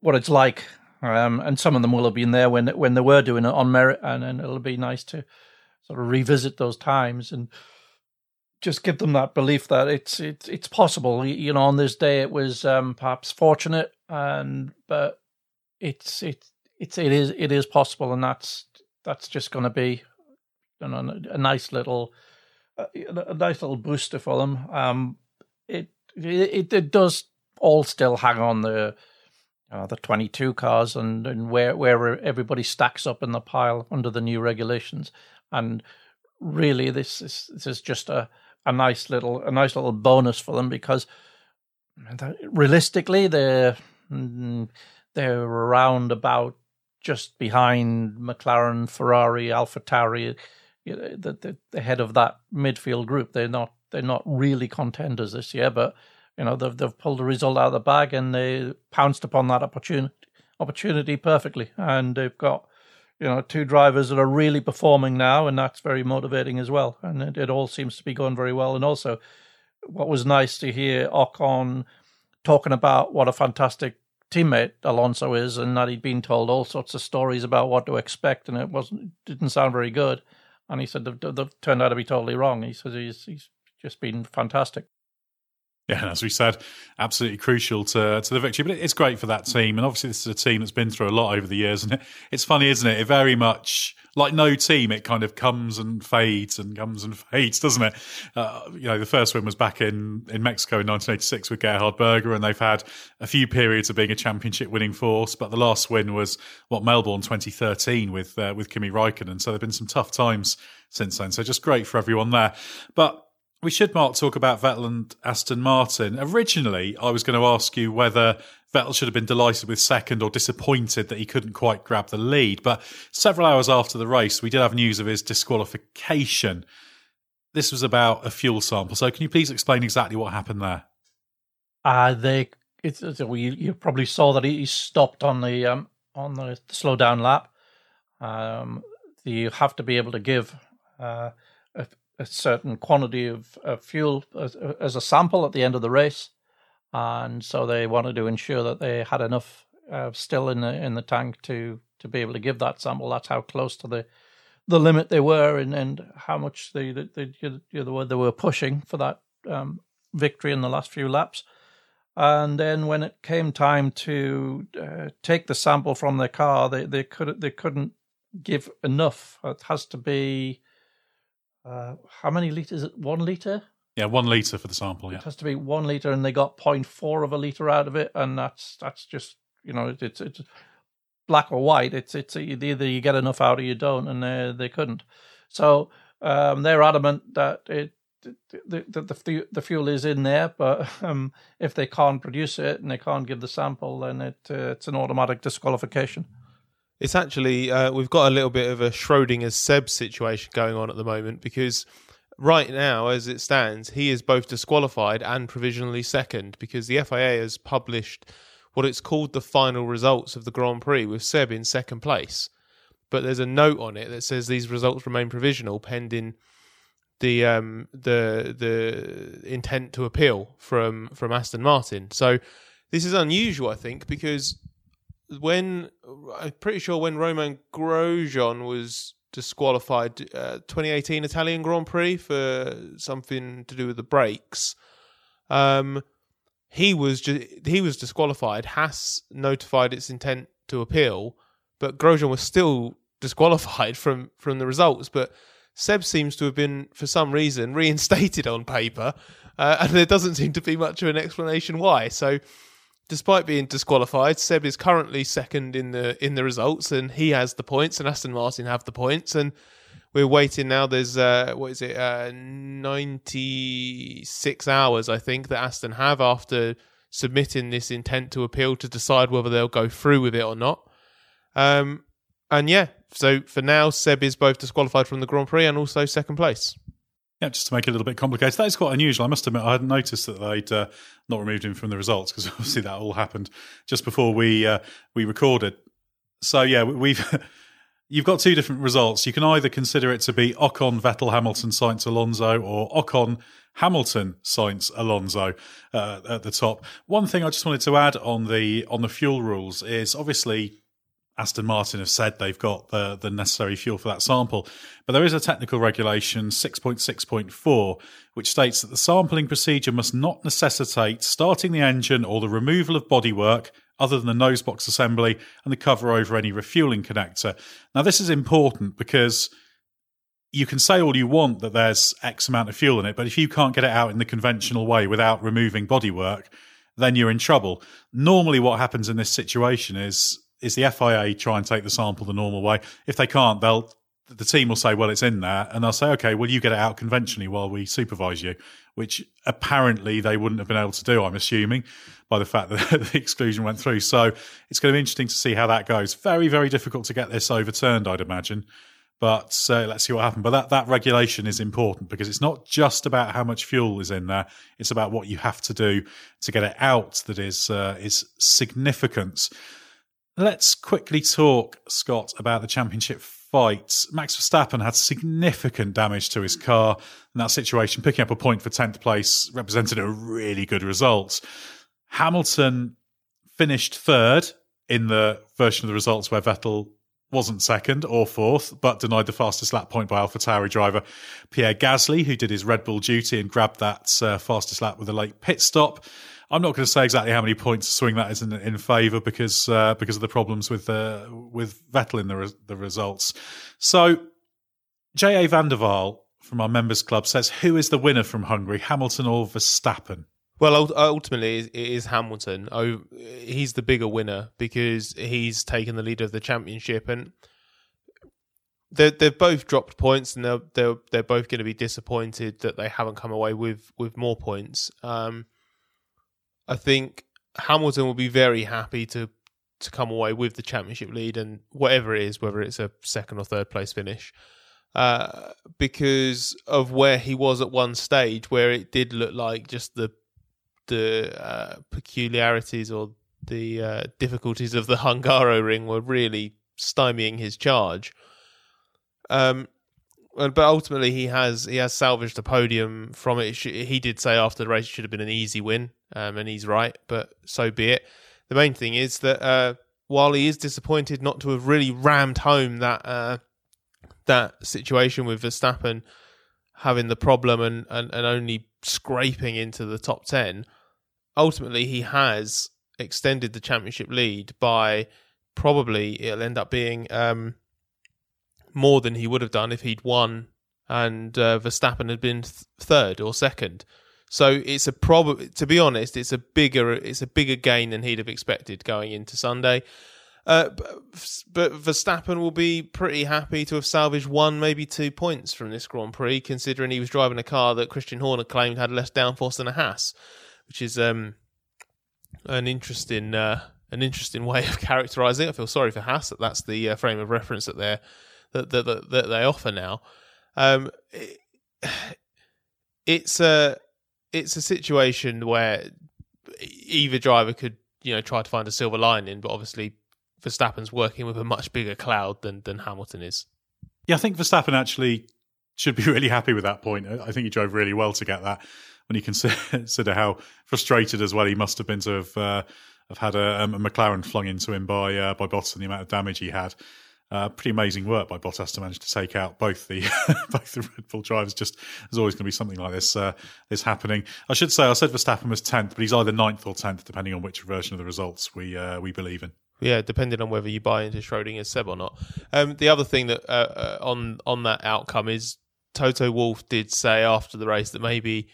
what it's like. Um, and some of them will have been there when when they were doing it on merit, and, and it'll be nice to sort of revisit those times and just give them that belief that it's it's it's possible. You know, on this day it was um, perhaps fortunate, and but it's it's it's it is it is possible, and that's that's just going to be you know, a nice little a nice little booster for them. Um, it it it does all still hang on the uh, the 22 cars and, and where where everybody stacks up in the pile under the new regulations and really this is this is just a a nice little a nice little bonus for them because realistically they're Mm, they're around about just behind McLaren, Ferrari, AlphaTauri, you know, the, the, the head of that midfield group. They're not they're not really contenders this year, but you know they've they've pulled the result out of the bag and they pounced upon that opportunity opportunity perfectly, and they've got you know, two drivers that are really performing now, and that's very motivating as well. And it, it, all seems to be going very well. And also, what was nice to hear Ocon talking about what a fantastic teammate Alonso is, and that he'd been told all sorts of stories about what to expect, and it wasn't didn't sound very good. And he said they've, they've turned out to be totally wrong. He says he's he's just been fantastic. Yeah, and as we said, absolutely crucial to to the victory. But it's great for that team, and obviously this is a team that's been through a lot over the years. And it's funny, isn't it? It very much like no team, it kind of comes and fades and comes and fades, doesn't it? Uh, you know, the first win was back in in Mexico in 1986 with Gerhard Berger, and they've had a few periods of being a championship winning force. But the last win was what Melbourne 2013 with uh, with Kimi Raikkonen. So there've been some tough times since then. So just great for everyone there, but we should, Mark, talk about Vettel and Aston Martin. Originally, I was going to ask you whether Vettel should have been delighted with second or disappointed that he couldn't quite grab the lead. But several hours after the race, we did have news of his disqualification. This was about a fuel sample. So, can you please explain exactly what happened there? Uh, they, it's, it's, you, you probably saw that he stopped on the um, on the slow down lap. Um, you have to be able to give uh, a certain quantity of, of fuel as, as, a sample at the end of the race, and so they wanted to ensure that they had enough uh, still in the in the tank to to be able to give that sample. That's how close to the the limit they were, and, and how much they they, they, were pushing for that um, victory in the last few laps. And then when it came time to uh, take the sample from their car, they, they could they couldn't give enough. It has to be uh, how many liters? It One liter? Yeah, one liter for the sample. Yeah, it has to be one liter, and they got 0.4 of a liter out of it, and that's that's just you know it's it's black or white. It's it's either you get enough out or you don't, and they they couldn't. So um, they're adamant that it the, the the the fuel is in there, but um, if they can't produce it and they can't give the sample, then it uh, it's an automatic disqualification. It's actually uh, we've got a little bit of a Schrodinger's Seb situation going on at the moment because right now, as it stands, he is both disqualified and provisionally second because the FIA has published what it's called the final results of the Grand Prix with Seb in second place. But there's a note on it that says these results remain provisional pending the um, the the intent to appeal from from Aston Martin. So this is unusual, I think, because when I'm pretty sure when Romain Grosjean was disqualified, uh, 2018 Italian Grand Prix for something to do with the brakes. Um, he was ju- he was disqualified. Haas notified its intent to appeal, but Grosjean was still disqualified from from the results. But Seb seems to have been, for some reason, reinstated on paper, uh, and there doesn't seem to be much of an explanation why. So despite being disqualified, Seb is currently second in the in the results, and he has the points, and Aston Martin have the points, and we're waiting now. There's uh, what is it, uh, ninety six hours, I think, that Aston have after submitting this intent to appeal to decide whether they'll go through with it or not. Um, and yeah, so for now, Seb is both disqualified from the Grand Prix and also second place. Yeah, just to make it a little bit complicated. That is quite unusual. I must admit, I hadn't noticed that they'd uh, not removed him from the results because obviously that all happened just before we uh, we recorded. So yeah, we've you've got two different results. You can either consider it to be Ocon, Vettel, Hamilton, Sainz, Alonso, or Ocon, Hamilton, Sainz, Alonso uh, at the top. One thing I just wanted to add on the on the fuel rules is obviously Aston Martin have said they've got the, the necessary fuel for that sample. But there is a technical regulation, 6.6.4, which states that the sampling procedure must not necessitate starting the engine or the removal of bodywork other than the nose box assembly and the cover over any refueling connector. Now, this is important because you can say all you want that there's X amount of fuel in it, but if you can't get it out in the conventional way without removing bodywork, then you're in trouble. Normally, what happens in this situation is is the FIA try and take the sample the normal way. If they can't, they'll the team will say, "Well, it's in there," and they'll say, "Okay, well, you get it out conventionally while we supervise you," which apparently they wouldn't have been able to do. I'm assuming by the fact that the exclusion went through. So it's going to be interesting to see how that goes. Very, very difficult to get this overturned, I'd imagine. But uh, let's see what happens. But that, that regulation is important because it's not just about how much fuel is in there; it's about what you have to do to get it out that is uh, is significant. Let's quickly talk, Scott, about the championship fight. Max Verstappen had significant damage to his car in that situation. Picking up a point for 10th place represented a really good result. Hamilton finished third in the version of the results where Vettel wasn't second or fourth, but denied the fastest lap point by AlphaTauri driver Pierre Gasly, who did his Red Bull duty and grabbed that uh, fastest lap with a late pit stop. I'm not going to say exactly how many points swing that is in, in favour because uh, because of the problems with uh, with Vettel in the re- the results. So, J. A. van from our members club says, "Who is the winner from Hungary, Hamilton or Verstappen?" Well, ultimately, it is Hamilton. Oh, he's the bigger winner because he's taken the lead of the championship, and they they've both dropped points, and they're they're they're both going to be disappointed that they haven't come away with with more points. Um, I think Hamilton will be very happy to to come away with the championship lead and whatever it is, whether it's a second or third place finish, uh, because of where he was at one stage, where it did look like just the the uh, peculiarities or the uh, difficulties of the Hungaroring were really stymieing his charge. Um, but ultimately he has he has salvaged the podium from it. He did say after the race it should have been an easy win, um, and he's right. But so be it. The main thing is that uh, while he is disappointed not to have really rammed home that uh, that situation with Verstappen having the problem and, and, and only scraping into the top ten, ultimately he has extended the championship lead by probably it'll end up being um, more than he would have done if he'd won and uh, Verstappen had been th- third or second. So it's a prob. To be honest, it's a bigger it's a bigger gain than he'd have expected going into Sunday. Uh, but, but Verstappen will be pretty happy to have salvaged one, maybe two points from this Grand Prix, considering he was driving a car that Christian Horner claimed had less downforce than a Haas, which is um, an interesting uh, an interesting way of characterising it. I feel sorry for Haas that that's the uh, frame of reference that they're that that, that they offer now. Um, it, it's a it's a situation where either driver could you know try to find a silver lining, but obviously Verstappen's working with a much bigger cloud than than Hamilton is. Yeah, I think Verstappen actually should be really happy with that point. I think he drove really well to get that. When you consider how frustrated as well he must have been to have uh, have had a, a, McLaren flung into him by uh, by Bottas and the amount of damage he had. Uh, pretty amazing work by Bottas to manage to take out both the both the Red Bull drivers. Just there's always going to be something like this uh, this happening. I should say I said Verstappen was tenth, but he's either ninth or tenth, depending on which version of the results we uh, we believe in. Yeah, depending on whether you buy into Schrodinger's Seb or not. Um, the other thing that uh, uh, on on that outcome is Toto Wolff did say after the race that maybe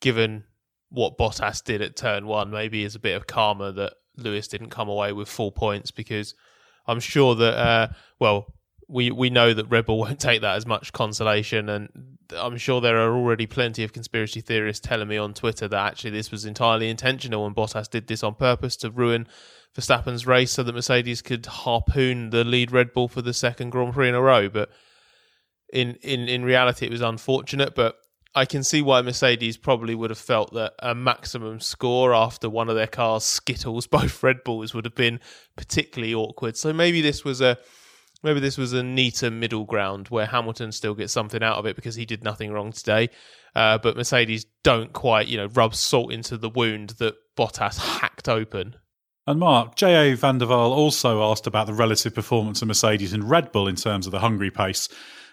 given what Bottas did at turn one, maybe is a bit of karma that Lewis didn't come away with full points because I'm sure that uh, well we we know that Red Bull won't take that as much consolation, and I'm sure there are already plenty of conspiracy theorists telling me on Twitter that actually this was entirely intentional and Bottas did this on purpose to ruin Verstappen's race so that Mercedes could harpoon the lead Red Bull for the second Grand Prix in a row. But in in in reality, it was unfortunate, but. I can see why Mercedes probably would have felt that a maximum score after one of their cars skittles both Red Bulls would have been particularly awkward. So maybe this was a maybe this was a neater middle ground where Hamilton still gets something out of it because he did nothing wrong today, uh, but Mercedes don't quite you know rub salt into the wound that Bottas hacked open. And Mark, J.A. van der Waal also asked about the relative performance of Mercedes and Red Bull in terms of the Hungary pace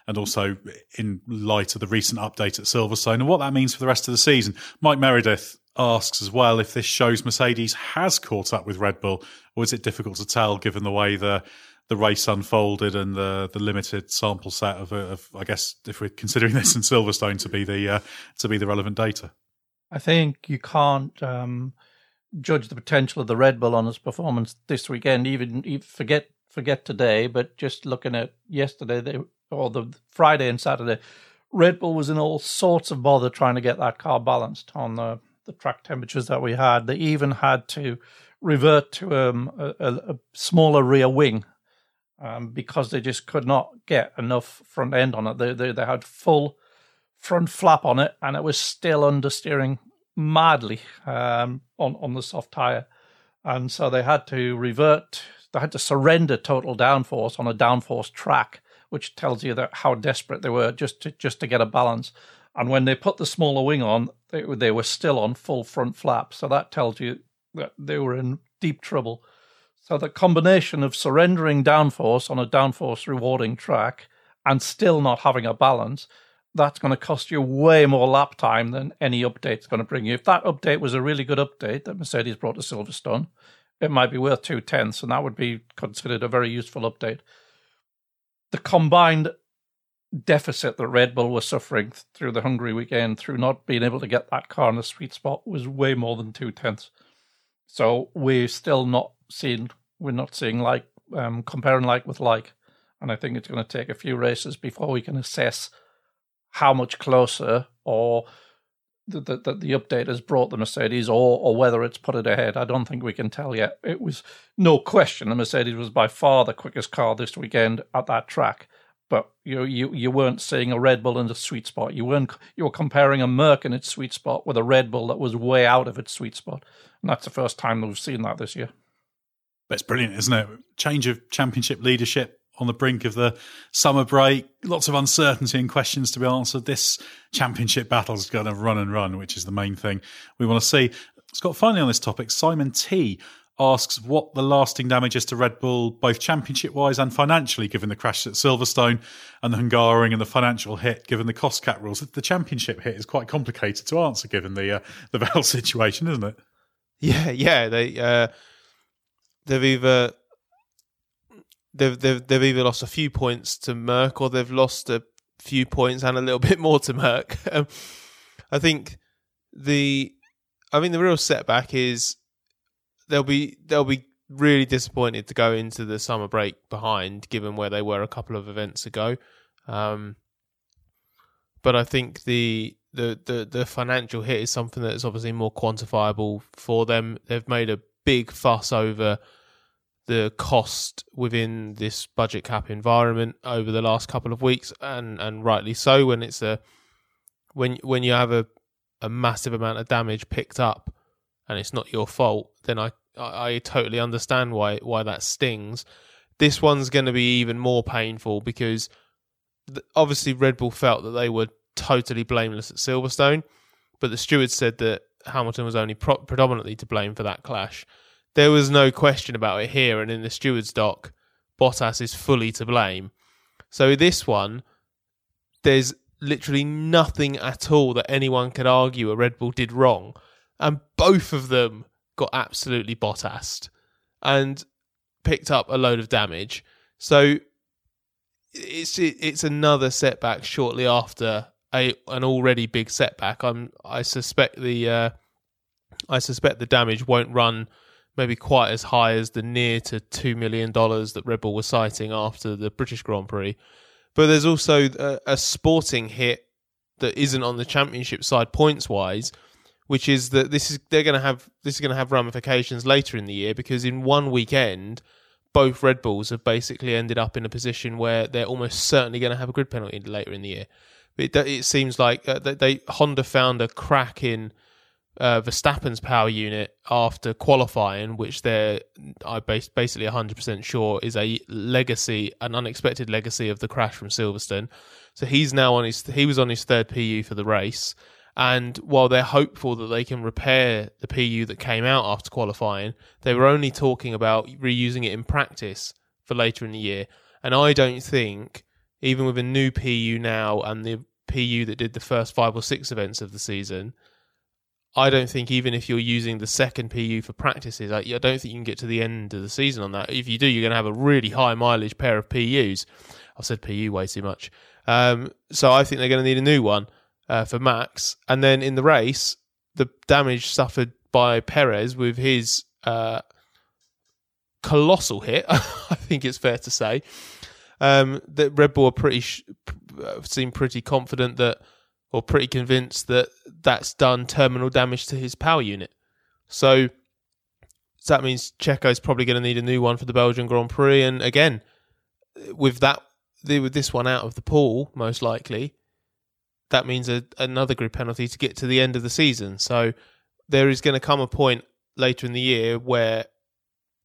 and also in light of the recent update at Silverstone and what that means for the rest of the season. Mike Meredith asks as well if this shows Mercedes has caught up with Red Bull, or is it difficult to tell given the way the the race unfolded and the the limited sample set of, of I guess if we're considering this in Silverstone to be the uh, to be the relevant data. I think you can't um, judge the potential of the Red Bull on its performance this weekend. Even, even forget forget today, but just looking at yesterday, they or the Friday and Saturday, Red Bull was in all sorts of bother trying to get that car balanced on the, the track temperatures that we had. They even had to revert to um, a, a, smaller rear wing um, because they just could not get enough front end on it. They, they, they had full front flap on it, and it was still understeering madly um, on on the soft tire, and so they had to revert. They had to surrender total downforce on a downforce track which tells you that how desperate they were just to just to get a balance. And when they put the smaller wing on, they, they were still on full front flap. So that tells you that they were in deep trouble. So the combination of surrendering downforce on a downforce rewarding track and still not having a balance, that's going to cost you way more lap time than any update's going to bring you. If that update was a really good update that Mercedes brought to Silverstone, it might be worth two tenths, and that would be considered a very useful update. The combined deficit that Red Bull was suffering through the Hungary weekend through not being able to get that car in the sweet spot was way more than two tenths. So we're still not seeing we're not seeing like um, comparing like with like, and I think it's going to take a few races before we can assess how much closer or that the, the, update has brought the Mercedes or, or whether it's put it ahead. I don't think we can tell yet. It was no question the Mercedes was by far the quickest car this weekend at that track but you you you weren't seeing a Red Bull in the sweet spot. You weren't you were comparing a Merc in its sweet spot with a Red Bull that was way out of its sweet spot, and that's the first time that we've seen that this year. That's brilliant, isn't it? Change of championship leadership on the brink of the summer break. Lots of uncertainty and questions to be answered. This championship battle is going to run and run, which is the main thing we want to see. Scott, finally on this topic, Simon T asks what the lasting damage is to Red Bull, both championship wise and financially, given the crash at Silverstone and the Hungaroring and the financial hit, given the cost cap rules. The championship hit is quite complicated to answer, given the uh, the Vettel situation, isn't it? Yeah, yeah. They uh, they've either they've, they've they've either lost a few points to Merc or they've lost a few points and a little bit more to Merc. Um, I think the I mean the real setback is they'll be they'll be really disappointed to go into the summer break behind, given where they were a couple of events ago. Um, but I think the, the the the financial hit is something that is obviously more quantifiable for them. They've made a big fuss over the cost within this budget cap environment over the last couple of weeks, and and rightly so. When it's a when when you have a a massive amount of damage picked up and it's not your fault, then I I, I totally understand why why that stings. This one's going to be even more painful because th- obviously Red Bull felt that they were totally blameless at Silverstone, but the stewards said that Hamilton was only pro- predominantly to blame for that clash. There was no question about it here, and in the stewards' dock, Bottas is fully to blame. So this one, there's literally nothing at all that anyone could argue a Red Bull did wrong and both of them got absolutely botassed and picked up a load of damage. So it's it's another setback shortly after a an already big setback. I'm I suspect the uh, I suspect the damage won't run maybe quite as high as the near to two million dollars that Red Bull was citing after the British Grand Prix. But there's also a, a sporting hit that isn't on the championship side points wise, which is that this is they're going to have this is going to have ramifications later in the year because in one weekend both Red Bulls have basically ended up in a position where they're almost certainly going to have a grid penalty later in the year. It, it seems like uh, they, they, Honda found a crack in uh, Verstappen's power unit after qualifying, which they're I bas- basically 100% sure is a legacy, an unexpected legacy of the crash from Silverstone. So he's now on his he was on his third PU for the race. And while they're hopeful that they can repair the PU that came out after qualifying, they were only talking about reusing it in practice for later in the year. And I don't think, even with a new PU now and the PU that did the first five or six events of the season, I don't think even if you're using the second PU for practices, I, don't think you can get to the end of the season on that. If you do, you're going to have a really high mileage pair of PUs. I've said PU way too much. Um, so I think they're going to need a new one uh, for Max. And then in the race, the damage suffered by Perez with his uh, colossal hit, I think it's fair to say, um, that Red Bull pretty sh- uh, seem pretty confident that, or pretty convinced that that's done terminal damage to his power unit. So, so that means Checo's probably going to need a new one for the Belgian Grand Prix. And again, with that, with this one out of the pool, most likely, that means a, another grid penalty to get to the end of the season. So there is going to come a point later in the year where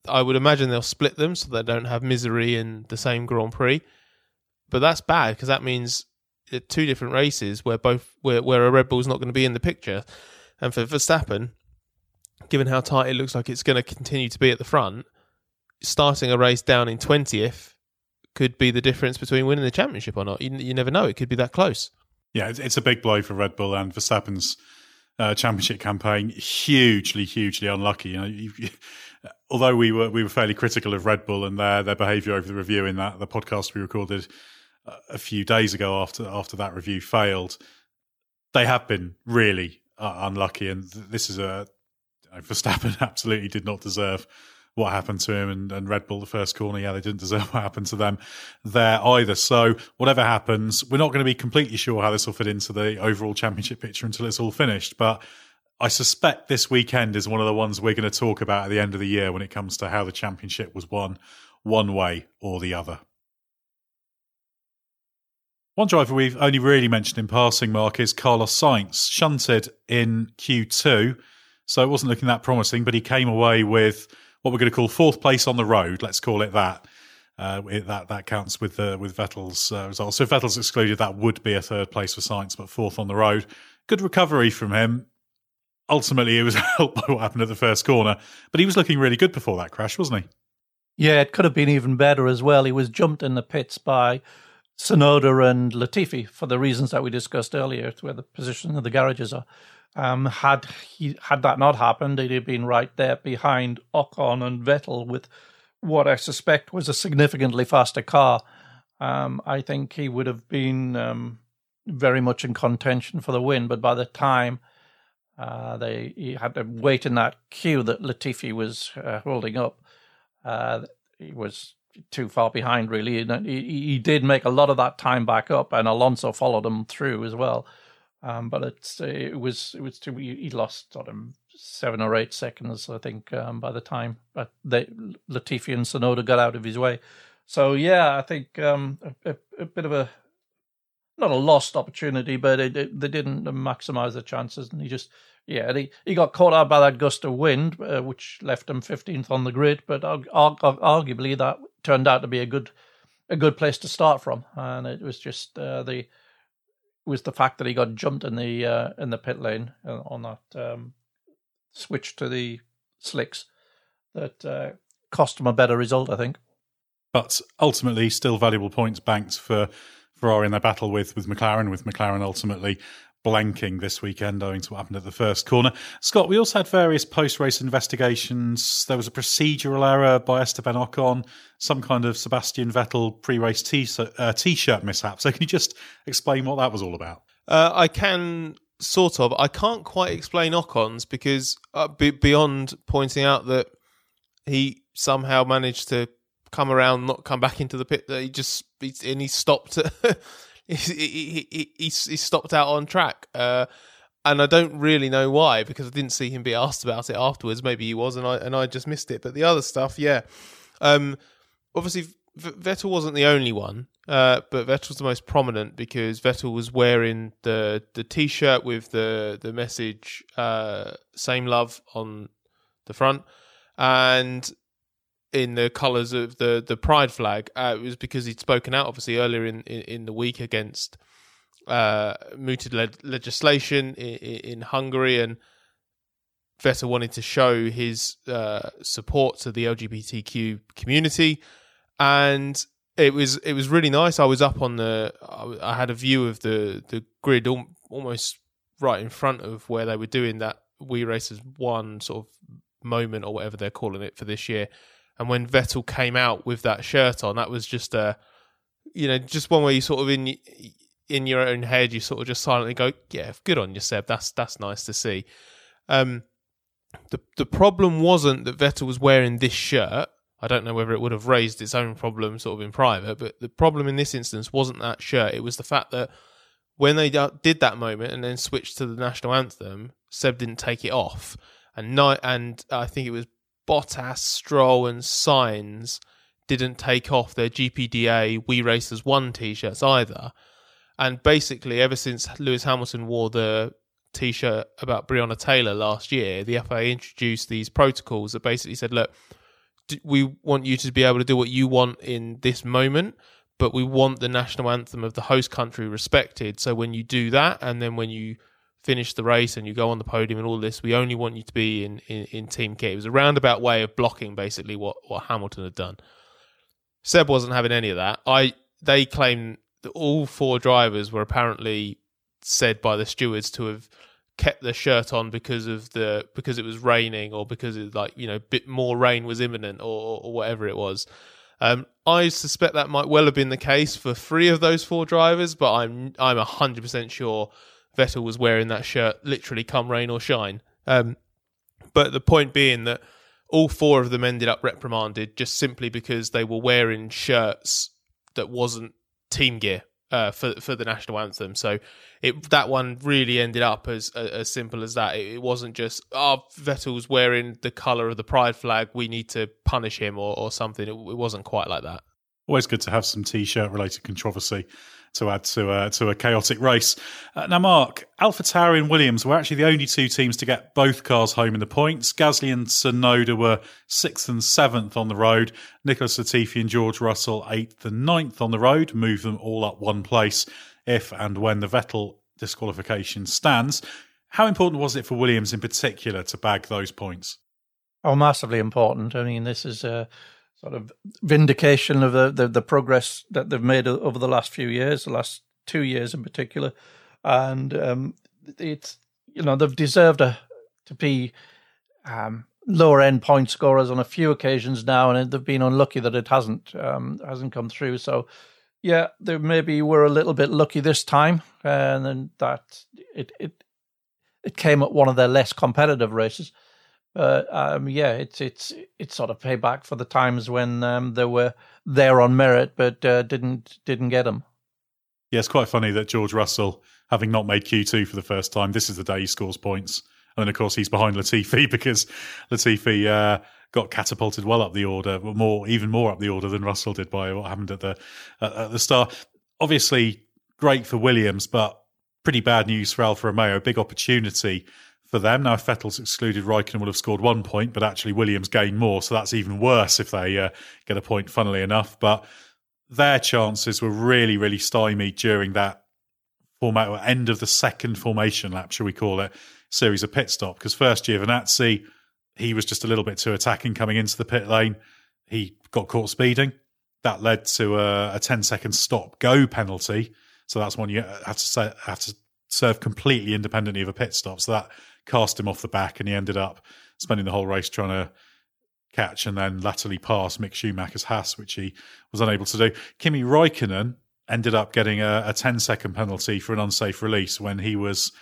I would imagine they'll split them so they don't have misery in the same Grand Prix. But that's bad because that means two different races where both where, where a Red Bull's not going to be in the picture. And for Verstappen, given how tight it looks like it's going to continue to be at the front, starting a race down in 20th could be the difference between winning the championship or not. You, you never know. It could be that close. Yeah, it's, it's a big blow for Red Bull and Verstappen's uh, championship campaign. Hugely, hugely unlucky. You know, you, you, although we were we were fairly critical of Red Bull and their their behaviour over the review in that the podcast we recorded a few days ago after after that review failed, they have been really uh, unlucky, and this is a you know, Verstappen absolutely did not deserve what happened to him and, and Red Bull the first corner. Yeah, they didn't deserve what happened to them there either. So whatever happens, we're not going to be completely sure how this will fit into the overall championship picture until it's all finished. But I suspect this weekend is one of the ones we're going to talk about at the end of the year when it comes to how the championship was won one way or the other. One driver we've only really mentioned in passing, Mark, is Carlos Sainz, shunted in Q2. So it wasn't looking that promising, but he came away with what we're going to call fourth place on the road. Let's call it that. Uh, it, that that counts with uh, with Vettel's uh, results. So if Vettel's excluded, that would be a third place for Sainz, but fourth on the road. Good recovery from him. Ultimately, it was helped by what happened at the first corner, but he was looking really good before that crash, wasn't he? Yeah, it could have been even better as well. He was jumped in the pits by Tsunoda and Latifi for the reasons that we discussed earlier, where the position of the garages are. Um, had he had that not happened, he'd have been right there behind Ocon and Vettel with what I suspect was a significantly faster car. Um, I think he would have been um, very much in contention for the win, but by the time uh, they he had to wait in that queue that Latifi was uh, holding up, uh, he was too far behind, really. And he, he did make a lot of that time back up, and Alonso followed him through as well. Um, but it's it was it was too, he lost sort of seven or eight seconds, I think, um, by the time but they, Latifi and Tsunoda got out of his way. So yeah, I think um, a, a, a, bit of a not a lost opportunity, but it, it, they didn't maximize the chances, and he just yeah, he, he got caught out by that gust of wind, uh, which left him 15th on the grid. But arguably, that turned out to be a good a good place to start from, and it was just uh, the was the fact that he got jumped in the uh, in the pit lane uh, on that um, switch to the slicks that uh, cost him a better result, I think. But ultimately, still valuable points banked for Ferrari in their battle with with McLaren. With McLaren ultimately blanking this weekend owing to what happened at the first corner. Scott, we also had various post race investigations. There was a procedural error by Esteban Ocon, some kind of Sebastian Vettel pre race uh, t shirt mishap. So, can you just explain what that was all about? Uh, I can sort of. I can't quite explain Ocon's because uh, beyond pointing out that he somehow managed to come around, not come back into the pit, that he just and he stopped. he, he, he, he stopped out on track. Uh, and I don't really know why because I didn't see him be asked about it afterwards. Maybe he was, and I and I just missed it. But the other stuff, yeah, um, obviously Vettel wasn't the only one, uh, but Vettel was the most prominent because Vettel was wearing the the t-shirt with the the message uh, "Same Love" on the front, and in the colours of the the pride flag. Uh, it was because he'd spoken out, obviously, earlier in, in, in the week against uh, mooted le- legislation in, in, Hungary, and Vettel wanted to show his uh, support to the LGBTQ community, and it was it was really nice. I was up on the, I had a view of the the grid almost right in front of where they were doing that We Race As One sort of moment or whatever they're calling it for this year and when Vettel came out with that shirt on, that was just a, you know, just one where you sort of in in your own head, you sort of just silently go, "Yeah, good on you, Seb. That's that's nice to see." Um, the the problem wasn't that Vettel was wearing this shirt. I don't know whether it would have raised its own problem sort of in private, but the problem in this instance wasn't that shirt. It was the fact that when they did that moment and then switched to the national anthem, Seb didn't take it off, and night and I think it was Bottas, Stroll, and Sainz didn't take off their GPDA We Race As One t shirts either. And basically, ever since Lewis Hamilton wore the t shirt about Breonna Taylor last year, the FA introduced these protocols that basically said, look, we want you to be able to do what you want in this moment, but we want the national anthem of the host country respected. So when you do that, and then when you finish the race and you go on the podium and all this. We only want you to be in, in, in team kit. It was a roundabout way of blocking basically what, what Hamilton had done. Seb wasn't having any of that. I they claim that all four drivers were apparently said by the stewards to have kept their shirt on because of the because it was raining or because it like you know bit more rain was imminent or, or whatever it was. Um, I suspect that might well have been the case for three of those four drivers, but I'm I'm hundred percent sure Vettel was wearing that shirt literally come rain or shine. Um, but the point being that all four of them ended up reprimanded just simply because they were wearing shirts that wasn't team gear uh, for for the national anthem. So it that one really ended up as as simple as that. It, it wasn't just oh Vettel's wearing the color of the pride flag. We need to punish him or, or something. It, it wasn't quite like that. Always good to have some t-shirt related controversy to add to a, to a chaotic race. Uh, now, Mark, AlphaTauri and Williams were actually the only two teams to get both cars home in the points. Gasly and Tsunoda were sixth and seventh on the road. Nicholas Latifi and George Russell eighth and ninth on the road, move them all up one place if and when the Vettel disqualification stands. How important was it for Williams in particular to bag those points? Oh, massively important. I mean, this is a sort of vindication of the, the, the progress that they've made over the last few years, the last two years in particular, and um, it's you know they've deserved a, to be um, lower end point scorers on a few occasions now, and they've been unlucky that it hasn't um, hasn't come through. So yeah, they maybe were a little bit lucky this time, and then that it it it came at one of their less competitive races. Um, yeah, it's it's it's sort of payback for the times when um, they were there on merit but uh, didn't didn't get them. Yeah, it's quite funny that George Russell, having not made Q two for the first time, this is the day he scores points, and then of course he's behind Latifi because Latifi uh, got catapulted well up the order, more even more up the order than Russell did by what happened at the at the start. Obviously, great for Williams, but pretty bad news for Alfa Romeo. Big opportunity for them. Now, if Vettel's excluded, Raikkonen would have scored one point, but actually Williams gained more, so that's even worse if they uh, get a point, funnily enough. But their chances were really, really stymied during that format, or end of the second formation lap, shall we call it, series of pit stop. Because first Giovinazzi, he was just a little bit too attacking coming into the pit lane. He got caught speeding. That led to a, a 10 second stop go penalty. So that's one you have to say, have to serve completely independently of a pit stop. So that cast him off the back, and he ended up spending the whole race trying to catch and then latterly pass Mick Schumacher's Haas, which he was unable to do. Kimi Raikkonen ended up getting a, a 10 second penalty for an unsafe release when he was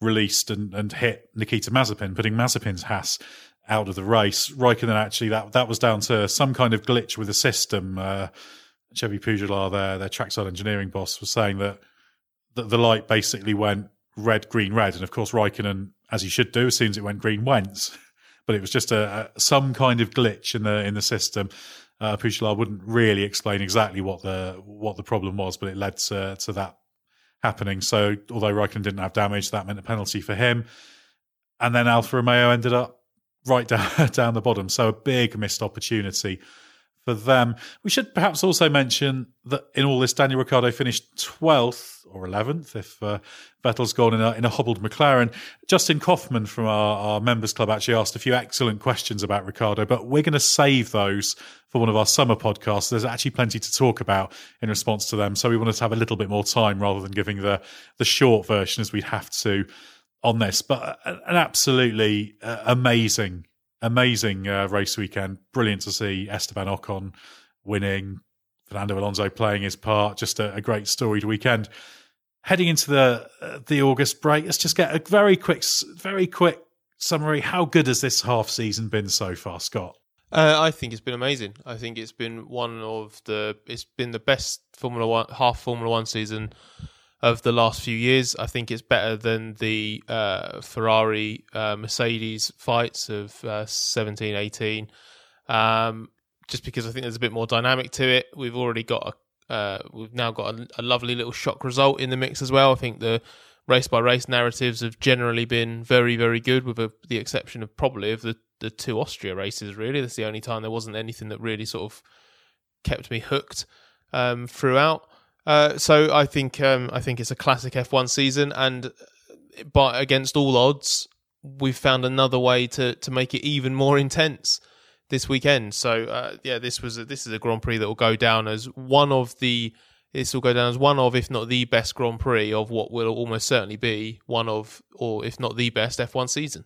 released and, and hit Nikita Mazepin, putting Mazepin's Haas out of the race. Raikkonen actually that that was down to some kind of glitch with the system. Uh, Xevi Pujolar, their their trackside engineering boss, was saying that, that the light basically went red, green, red, and of course Raikkonen as he should do as soon as it went green went. But it was just a, a some kind of glitch in the in the system. Uh, Pujolar wouldn't really explain exactly what the what the problem was, but it led to to that happening. So although Raikkonen didn't have damage, that meant a penalty for him. And then Alfa Romeo ended up right down down the bottom. So a big missed opportunity for them. We should perhaps also mention that in all this, Daniel Ricciardo finished 12th or 11th if uh, Vettel's gone in a, in a hobbled McLaren. Justin Kaufman from our, our members club actually asked a few excellent questions about Ricciardo, but we're going to save those for one of our summer podcasts. There's actually plenty to talk about in response to them. So we wanted to have a little bit more time rather than giving the, the short version as we'd have to on this. But an absolutely uh, amazing amazing uh, race weekend. Brilliant to see Esteban Ocon winning, Fernando Alonso playing his part. Just a, a great storied weekend. Heading into the uh, the August break, let's just get a very quick, very quick summary. How good has this half season been so far, Scott? Uh, I think it's been amazing. I think it's been one of the it's been the best Formula One half Formula One season of the last few years. I think it's better than the uh, Ferrari uh, Mercedes fights of uh, 17, 18. Um, just because I think there's a bit more dynamic to it. We've already got a, uh, we've now got a, a, lovely little shock result in the mix as well. I think the race by race narratives have generally been very, very good, with a, the exception of probably of the, the two Austria races. Really, that's the only time there wasn't anything that really sort of kept me hooked um, throughout. Uh, so I think um, I think it's a classic F1 season, and but against all odds, we've found another way to to make it even more intense this weekend. So uh, yeah, this was a, this is a Grand Prix that will go down as one of the this will go down as one of, if not the best Grand Prix of what will almost certainly be one of, or if not the best F1 season.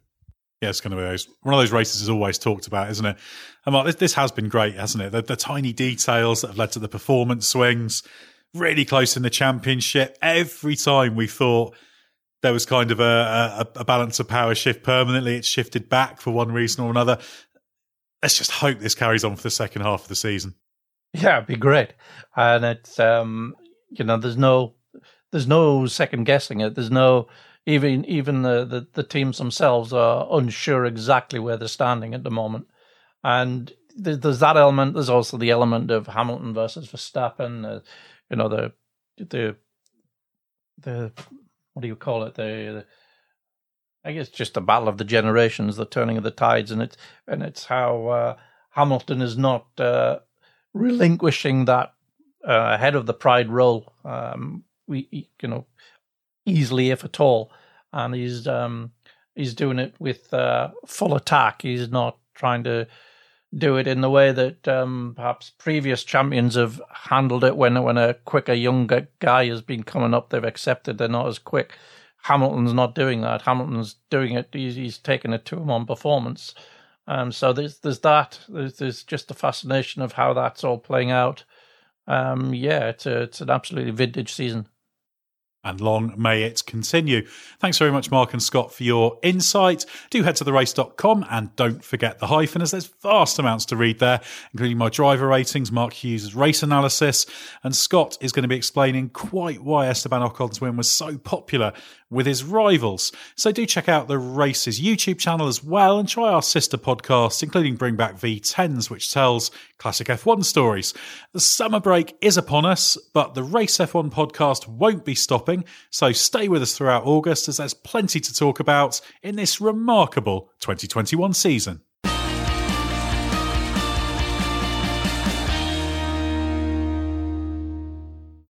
Yeah, it's going to be those, one of those races is always talked about, isn't it? And like, this, this has been great, hasn't it? The, the tiny details that have led to the performance swings, really close in the championship. Every time we thought there was kind of a, a, a balance of power shift permanently, it shifted back for one reason or another. Let's just hope this carries on for the second half of the season. Yeah, it'd be great. And it's um you know, there's no there's no second guessing it. There's no even even the, the, the teams themselves are unsure exactly where they're standing at the moment. And there's that element. There's also the element of Hamilton versus Verstappen. You know the the the what do you call it? The, the I guess just the battle of the generations, the turning of the tides, and it's and it's how uh, Hamilton is not uh, relinquishing that uh, head of the pride role. Um, we, you know, easily if at all, and he's um, he's doing it with uh, full attack. He's not trying to do it in the way that um, perhaps previous champions have handled it. When when a quicker younger guy has been coming up, they've accepted they're not as quick. Hamilton's not doing that. Hamilton's doing it. He's, he's taking it to him on performance. Um, so there's there's that. There's, there's just the fascination of how that's all playing out. Um, yeah, it's a, it's an absolutely vintage season and long may it continue. Thanks very much, Mark and Scott, for your insight. Do head to therace.com and don't forget the hyphen, as there's vast amounts to read there, including my driver ratings, Mark Hughes' race analysis, and Scott is going to be explaining quite why Esteban Ocon's win was so popular with his rivals. So do check out the Races YouTube channel as well and try our sister podcasts, including Bring Back V10s, which tells classic F1 stories. The summer break is upon us, but the Race F1 podcast won't be stopping, so stay with us throughout August as there's plenty to talk about in this remarkable 2021 season.